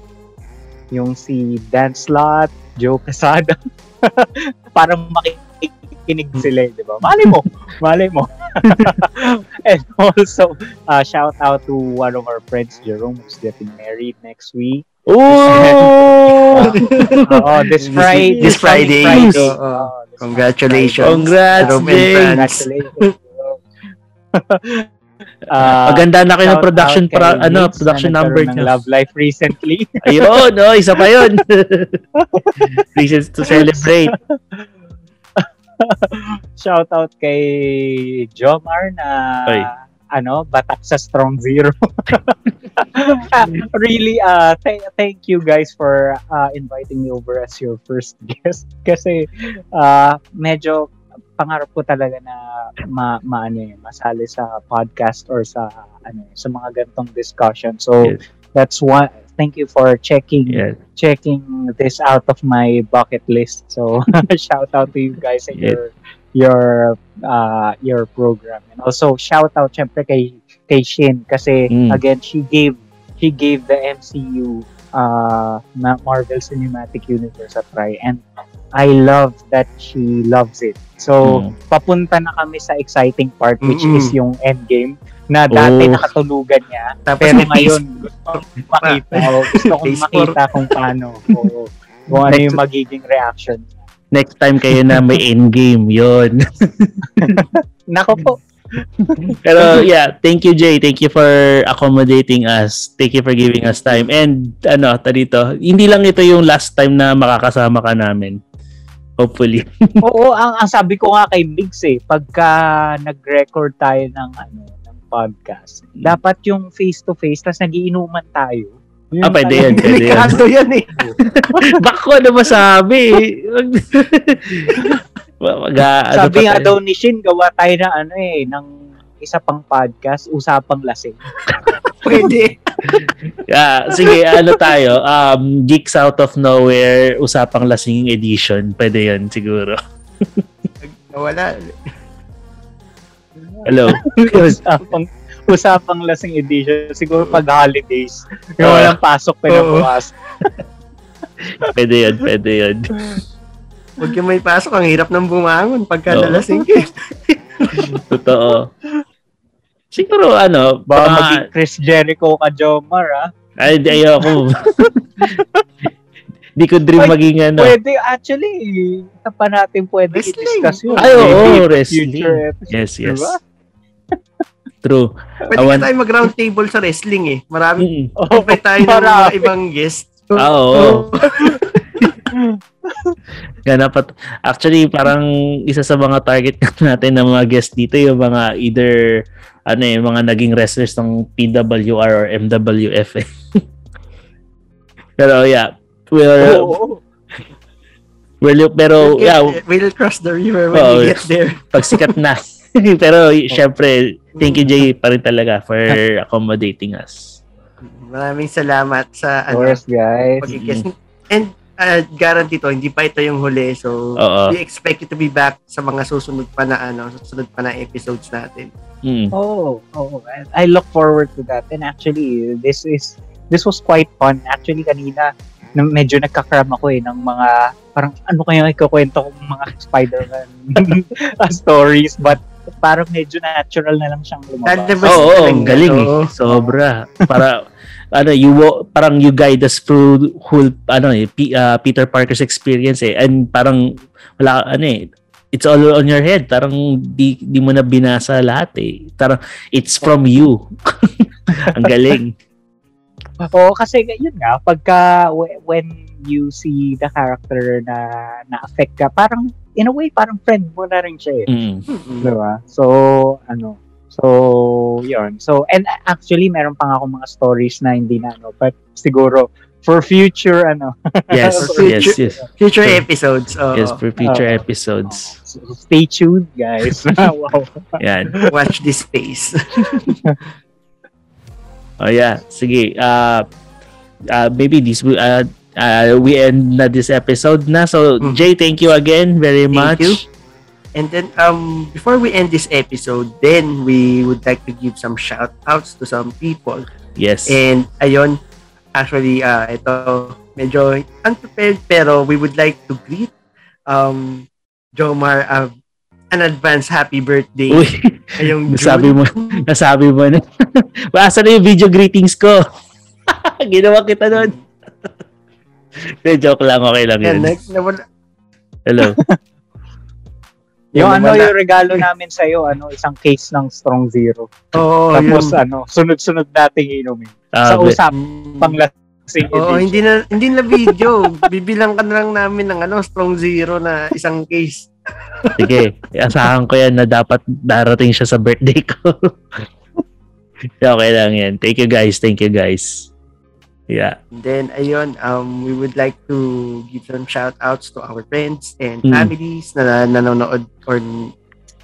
yung si Dan Slott, Joe Casada. Parang makikinig sila, eh, di ba? Mali mo! Mali mo! and also, uh, shout out to one of our friends, Jerome, who's getting married next week. Oh! Oh, this Friday. This Friday. coming So, Oh, uh, this Congratulations. Congrats. Franz. Congratulations. Uh, Maganda na kayo ng production pra, ano, production na number ng niyo. Love Life recently. Ayun, no, isa pa yun. Reasons to celebrate. Shout out kay Jomar na Ay. ano, batak sa Strong Zero. really, uh, th- thank you guys for uh, inviting me over as your first guest. Kasi uh, medyo pangarap ko talaga na ma, ma ano yun, masali sa podcast or sa ano sa mga ganitong discussion. So Yes. that's one thank you for checking Yeah. checking this out of my bucket list. So shout out to you guys and Yeah. your your uh your program. And also shout out syempre kay kay Shin kasi Mm. again she gave she gave the MCU uh Ma- Marvel Cinematic Universe a try and I love that she loves it. So Mm. papunta na kami sa exciting part which Mm-mm. is yung endgame na dati Oh. nakatulugan niya Tapos pero ngayon, gusto kong makita. gusto kong makita kung paano. O, kung ano yung magiging reaction. niya. Next time kayo na may endgame, yun. Nako po. Pero yeah, thank you Jay. Thank you for accommodating us. Thank you for giving us time. And ano, ta dito, hindi lang ito yung last time na makakasama ka namin. Hopefully. Oo, ang, ang sabi ko nga kay Migs eh, pagka nag-record tayo ng ano ng podcast, dapat yung face-to-face, tapos nagiinuman tayo. Yun Ah, pwede yan, pwede yan. Delikado yan eh. Baka ko ano masabi. Mag, ano Sabi nga daw ni Shin, gawa tayo ng ano eh, ng isa pang podcast, usapang lasing. Pwede. Ah, sige, ano tayo? Um, Geeks Out of Nowhere, Usapang Lasing Edition. Pwede yan siguro. Nawala. Hello. usapang usapang lasing edition. Siguro pag holidays, yung Oo. walang pasok pa na bukas. pwede yan, pwede yan. Huwag yung may pasok. Ang hirap ng bumangon pagka Oo. nalasing ka. Totoo. Siguro ano, Baka baka, maging Chris Jericho ka, Jomar, ah. ay, di ayoko. Di ko dream Ay, maging ano. Pwede, actually, ito pa natin pwede Wrestling. i-discuss yun. Ay, oo, Maybe wrestling. Future episode, Yes, yes. diba? True. Pwede Awan- na tayo mag-round table sa wrestling eh. Marami. Mm. Oh, Pwede tayo ng mga ibang guest. Ah, oo. Ganap at actually parang isa sa mga target natin ng mga guest dito yung mga either ano eh, mga naging wrestlers ng PWR or MWF eh. pero yeah, we're, Oo. we're look- pero We'll yeah, We'll cross the river when Oo. we get there. pag sikat na. pero syempre, thank you Jay pa rin talaga for accommodating us. Maraming salamat sa Of ano, course, guys. pag-guest. And uh, guarantee to, hindi pa ito yung huli. So, Oo. we expect you to be back sa mga susunod pa na ano, susunod pa na episodes natin. Mm. Oh, oh, I- I look forward to that. And actually, this is this was quite fun. Actually, kanina na medyo nagkakram ako eh ng mga parang ano kaya ikukwento kong mga Spider-Man stories but parang medyo natural na lang siyang lumabas. Oo, talaga. ang galing eh. Sobra. Para ano, you parang you guide us through whole ano eh, P- uh, Peter Parker's experience eh. And parang wala ano eh, it's all on your head. Parang di, di mo na binasa lahat eh. Parang it's from you. ang galing. Oo, kasi yun nga, pagka w- when you see the character na na-affect ka, parang in a way, parang friend mo na rin siya eh. Mm. Diba? So, ano, so, yun. So, and actually, meron pa nga ako mga stories na hindi na, ano, but siguro, for future, ano, Yes, yes, yes. Future Sure. episodes. Oo. Yes, for future Oo. episodes. so stay tuned, guys. wow. Yan. Watch this space. Oh yeah, sige. Uh, uh, maybe this will uh, uh, we end na this episode na. So, Mhm. Jay, thank you again very Thank much. you. And then um before we end this episode, then we would like to give some shout outs to some people. Yes. And ayun, actually uh ito medyo unprepared pero we would like to greet um Jomar uh, an advance happy birthday Uy, June. nasabi mo, nasabi mo na. Asa na yung video greetings ko? Ginawa kita nun. De, joke lang, okay lang yun. next, nawala. Hello. Yung ano yung regalo namin sa iyo, ano, isang case ng Strong Zero. Oo, Tapos yun. ano, sunod-sunod nating inumin. Ah, sa be- usapang lasing Oo, edition. hindi na hindi na video. Bibilang ka na lang namin ng ano, strong zero na isang case. Sige, asahan ko yan na dapat darating siya sa birthday ko. okay lang yan. Thank you guys, thank you guys. Yeah. And then ayun, um we would like to give some shout outs to our friends and Mm. families na nanonood or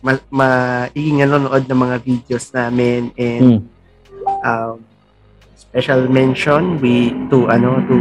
ma, maiging nanonood ng mga videos namin and Mm. um special mention we to ano to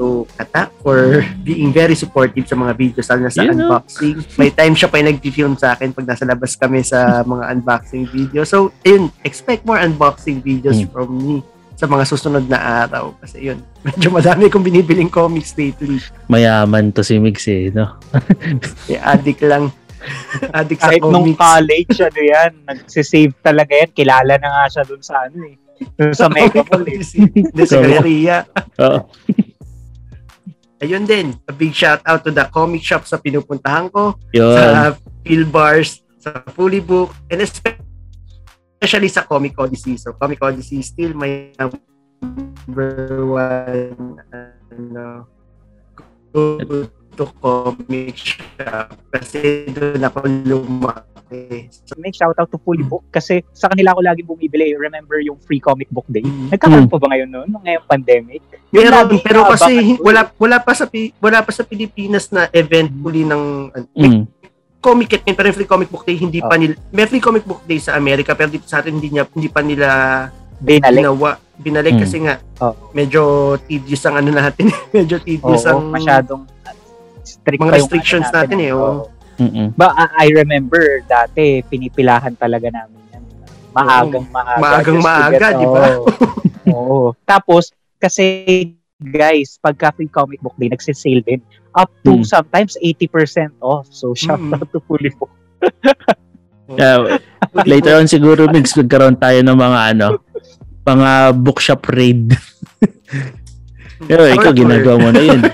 to Kata for being very supportive sa mga videos lalo na sa know. unboxing. May time siya pa yung nag-film sa akin pag nasa labas kami sa mga unboxing video. So, ayun, expect more unboxing videos Mm. from me sa mga susunod na araw. Kasi yun, medyo madami kong binibiling comics lately. Mayaman to si Mix eh, no? Kaya addict lang. addict sa Kahit nung comics. college, ano yan, nagsisave talaga yan. Kilala na nga siya dun sa ano eh. Dun sa Mega Mall eh. Hindi, sa Galleria. Oo. Ayun din, a big shout out to the comic shop sa pinupuntahan ko, Yun. sa Phil Bars, sa Fully Book, and especially sa Comic Odyssey. So, Comic Odyssey still my number one ano, go to comic shop kasi doon ako lumaki. So, Make shout out to Fully Book kasi sa kanila ako lagi bumibili. Remember yung free comic book day? Mm. Nagkakaroon pa ba ngayon noon? Nung ngayong pandemic? Yung Meron, lagi pero kasi wala wala pa sa wala pa sa Pilipinas na event huli ng Mm. Comic kit pero yung free comic book day hindi pa Oh. nila may free comic book day sa Amerika pero dito sa atin hindi niya hindi pa nila Binalik. ginawa binalik Mm. kasi nga Oh. medyo tedious ang ano natin medyo tedious Oo, ang masyadong strict mga restrictions ano natin eh, oo. Oo. Mm-mm. Ba, I I remember dati, pinipilahan talaga namin yan. Maagang maaga. Maagang maaga, di ba? Oo. Tapos, kasi guys, pagka free comic book day, nagsisale din. Up to Mm. sometimes 80% off. So, shout Mm. out to Fully Book. Yeah, later on siguro Mix magkaroon tayo ng mga ano, mga bookshop raid. Yo, ikaw Or- ginagawa mo na yun.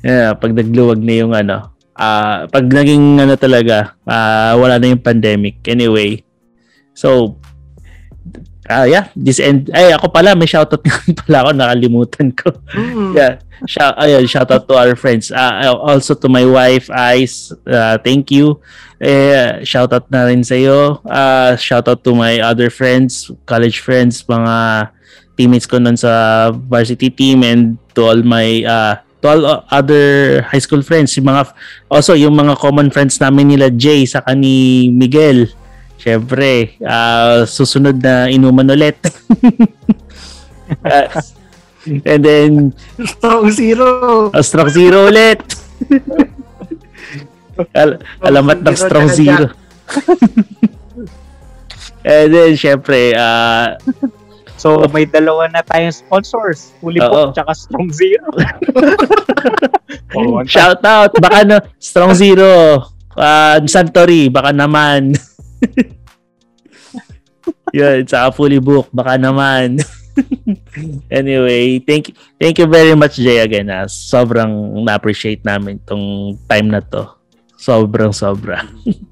yeah, pag nagluwag na yung ano, ah pag naging ano talaga, ah wala na yung pandemic. Anyway, so, ah yeah, this end, ay ako pala, may shoutout nga pala ako, nakalimutan ko. Mm. yeah, shout, ayun, shout out to our friends. Uh, also to my wife, Ice, uh, thank you. Eh, shout out na rin sa iyo. Uh, shout out to my other friends, college friends, mga teammates ko nun sa varsity team and to all my uh, to all other high school friends, yung mga also yung mga common friends namin nila Jay sa ni Miguel. Syempre, uh, susunod na inuman ulit. Uh, and then strong zero Strong Zero ulit. Al- alamat ng Strong Zero. And then, syempre, ah, So, may dalawa na tayong sponsors. Book tsaka Strong Zero. Shout out. Baka no, Strong Zero. ah Santori, baka naman. Yun, saka fully book, baka naman. anyway, thank thank you very much Jay again. ah. Sobrang na-appreciate namin tong time na to. Sobrang sobra.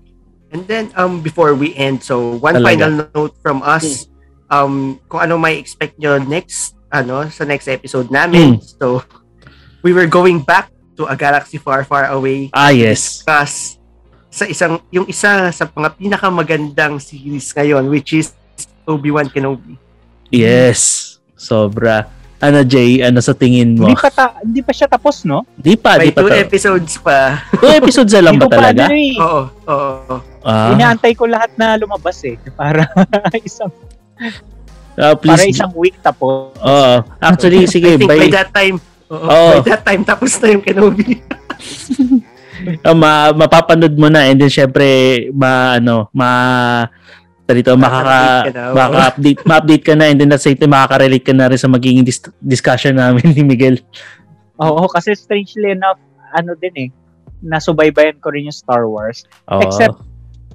And then um before we end, so one Talaga. final note from us um kung ano may expect nyo next ano sa next episode namin. So we were going back to a galaxy far far away Ah, yes. discuss sa isang yung isa sa mga pinakamagandang series ngayon which is Obi-Wan Kenobi. Yes. Sobra. Ano Jay, ano sa tingin mo? Hindi pa, ta- hindi pa siya tapos, no? Di pa, May di pa two to. episodes pa. Two episodes na lang Hindi ba ko pa talaga? ano eh. Oo, oo. Ah, Inaantay ko lahat na lumabas eh. Para isang Uh, please. Para isang week tapos. Oo. Actually, sige. I think by, by that time, oo, Oo. by that time, tapos na yung Kenobi. uh, ma, mapapanood mo na and then syempre ma ano ma dito makaka makaka-update ma-update ka na and then at same time makaka-relate ka na rin sa magiging dis- discussion namin ni Miguel. Oo, kasi strangely enough, ano din eh, nasubaybayan ko rin yung Star Wars. Oo. Except-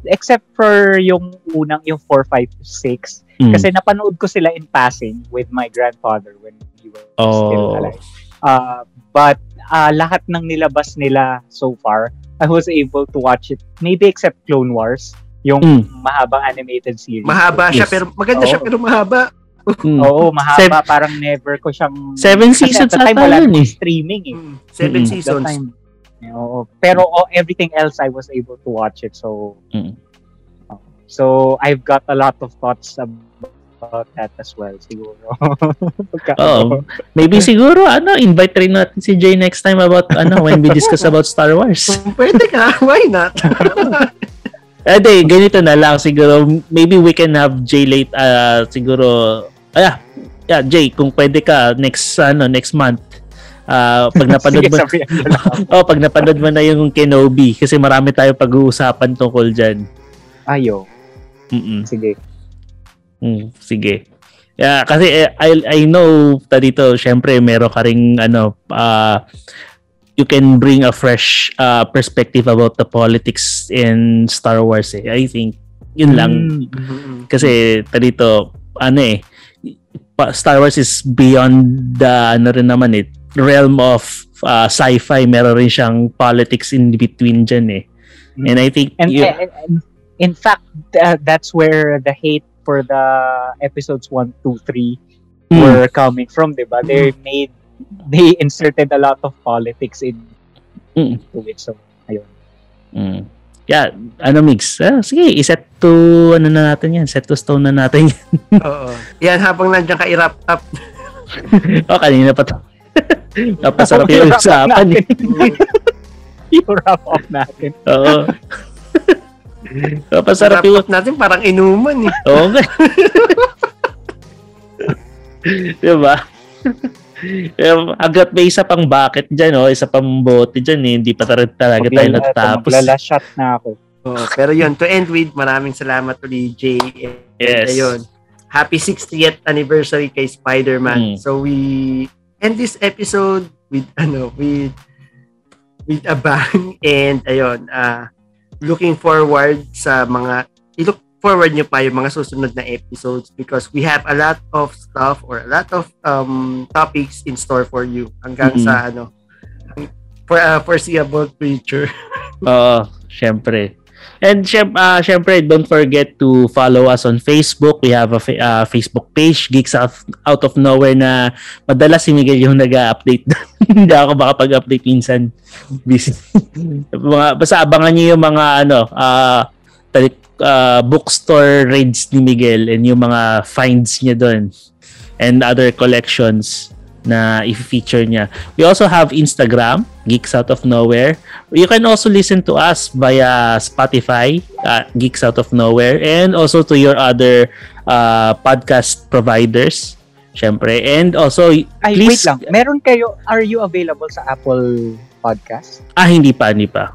Except for yung unang, yung 4, 5, 6. Mm. Kasi napanood ko sila in passing with my grandfather when he was still Oh. alive. Uh, but uh, lahat ng nilabas nila so far, I was able to watch it. Maybe except Clone Wars, yung Mm. mahabang animated series. Mahaba siya, Yes. pero maganda siya, Oo. pero mahaba. Mm. Oo, mahaba. Sev- parang never ko siyang... Seven seasons at the time, wala yun eh. streaming eh. Mm, Seven Mm. Seasons. time. Oo. Pero oh, everything else, I was able to watch it. So, Mm. so I've got a lot of thoughts about that as well, siguro. Oo. Maybe siguro ano invite rin natin si Jay next time about ano when we discuss about Star Wars. Kung pwede ka, why not? Eh di, ganito na lang siguro maybe we can have Jay late ah siguro ah yeah, Jay kung pwede ka next ano next month ah pag napanood Sige, mo oh pag napanood mo na yung Kenobi kasi marami tayo pag-uusapan tungkol diyan. Ayo. Mm. Sige. Mm, sige. Yeah, kasi eh, I I know ta dito, syempre meron ka ring ano ah you can bring a fresh uh, perspective about the politics in Star Wars eh. I think yun lang Mm. Kasi ta dito ano eh Star Wars is beyond the ano rin naman eh realm of uh, sci-fi meron rin siyang politics in between dyan eh and I think And, you- and- and in fact, uh, that's where the hate for the episodes 1, 2, 3 Mm. were coming from, diba? They made, they inserted a lot of politics into Mm. it. So, ayun. Mm. Yeah, ano mix? Ah, sige, iset to ano na natin yan, set to stone na natin yan. Oo. Yan, habang nandiyan ka i-wrap up. oh, kanina pa to. Napasarap yung usapan eh. natin. yung wrap up natin. Oo. Napasarap Wrap yung... natin, parang inuman eh. Oo nga. diba? Agad may isa pang bucket dyan, oh. isa pang bote dyan, eh. hindi pa talaga, tayo Maglala- natapos. Maglalashat na ako. Oo, pero yun, to end with, maraming salamat ulit, Jay. And Yes. ayun, happy 60th anniversary kay Spider-Man. Mm. So we end this episode with ano, with with a bang and ayun, uh, looking forward sa mga i-look forward nyo pa yung mga susunod na episodes because we have a lot of stuff or a lot of um topics in store for you hanggang Mm. sa ano for uh, foreseeable future. Oo, syempre. And syem- ah, syempre, don't forget to follow us on Facebook. We have a fa- ah, Facebook page, Geeks Out, Out of Nowhere na madalas si Miguel yung nag-update. Hindi ako makapag-update minsan. Busy. mga, basta abangan niyo yung mga ano, ah talik, ah, bookstore raids ni Miguel and yung mga finds niya doon and other collections na i-feature niya. We also have Instagram, Geeks Out of Nowhere. You can also listen to us via Spotify, uh, Geeks Out of Nowhere, and also to your other uh, podcast providers, syempre. And also, Ay, please, wait lang. Meron kayo, are you available sa Apple Podcast? ah, hindi pa, hindi pa.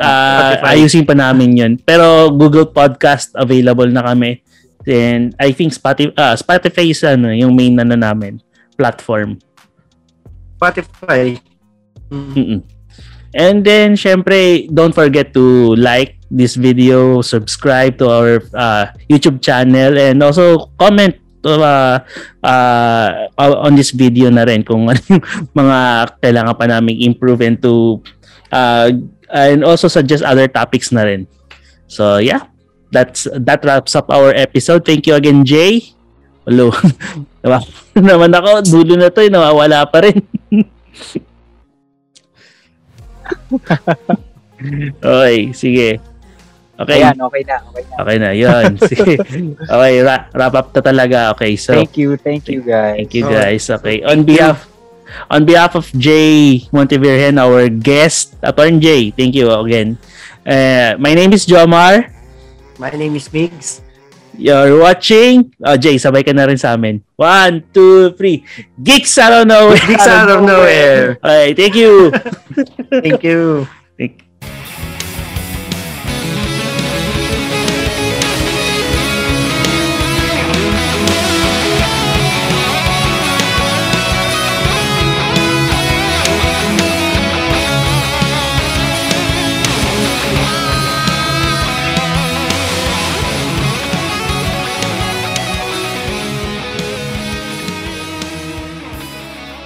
Spotify. ayusin pa namin yun. Pero Google Podcast available na kami. And I think Spotify, ah, Spotify is ano, yung main na namin platform. Spotify. Mm. Mm-mm. And then, syempre, don't forget to like this video, subscribe to our uh, YouTube channel, and also comment uh, uh, on this video na rin kung ano yung mga kailangan pa namin improve and to uh, and also suggest other topics na rin. So, yeah. That's that wraps up our episode. Thank you again, Jay. Hello. Diba? naman ako, dulo na to, eh, nawawala pa rin. okay, sige. Okay. Ayan, okay na, okay na. Okay na, yun. Sige. Okay, ra- wrap up na talaga. Okay, so thank you, thank you guys. thank you Oh. guys. Okay, on behalf on behalf of Jay Montevirgen, our guest, Attorney Jay, thank you again. Uh, my name is Jomar. My name is Migs. You're watching. Oh, Jay, sabay ka na rin sa amin. One, two, three. Geeks out of nowhere. Geeks out of nowhere. Okay, thank you. Thank you.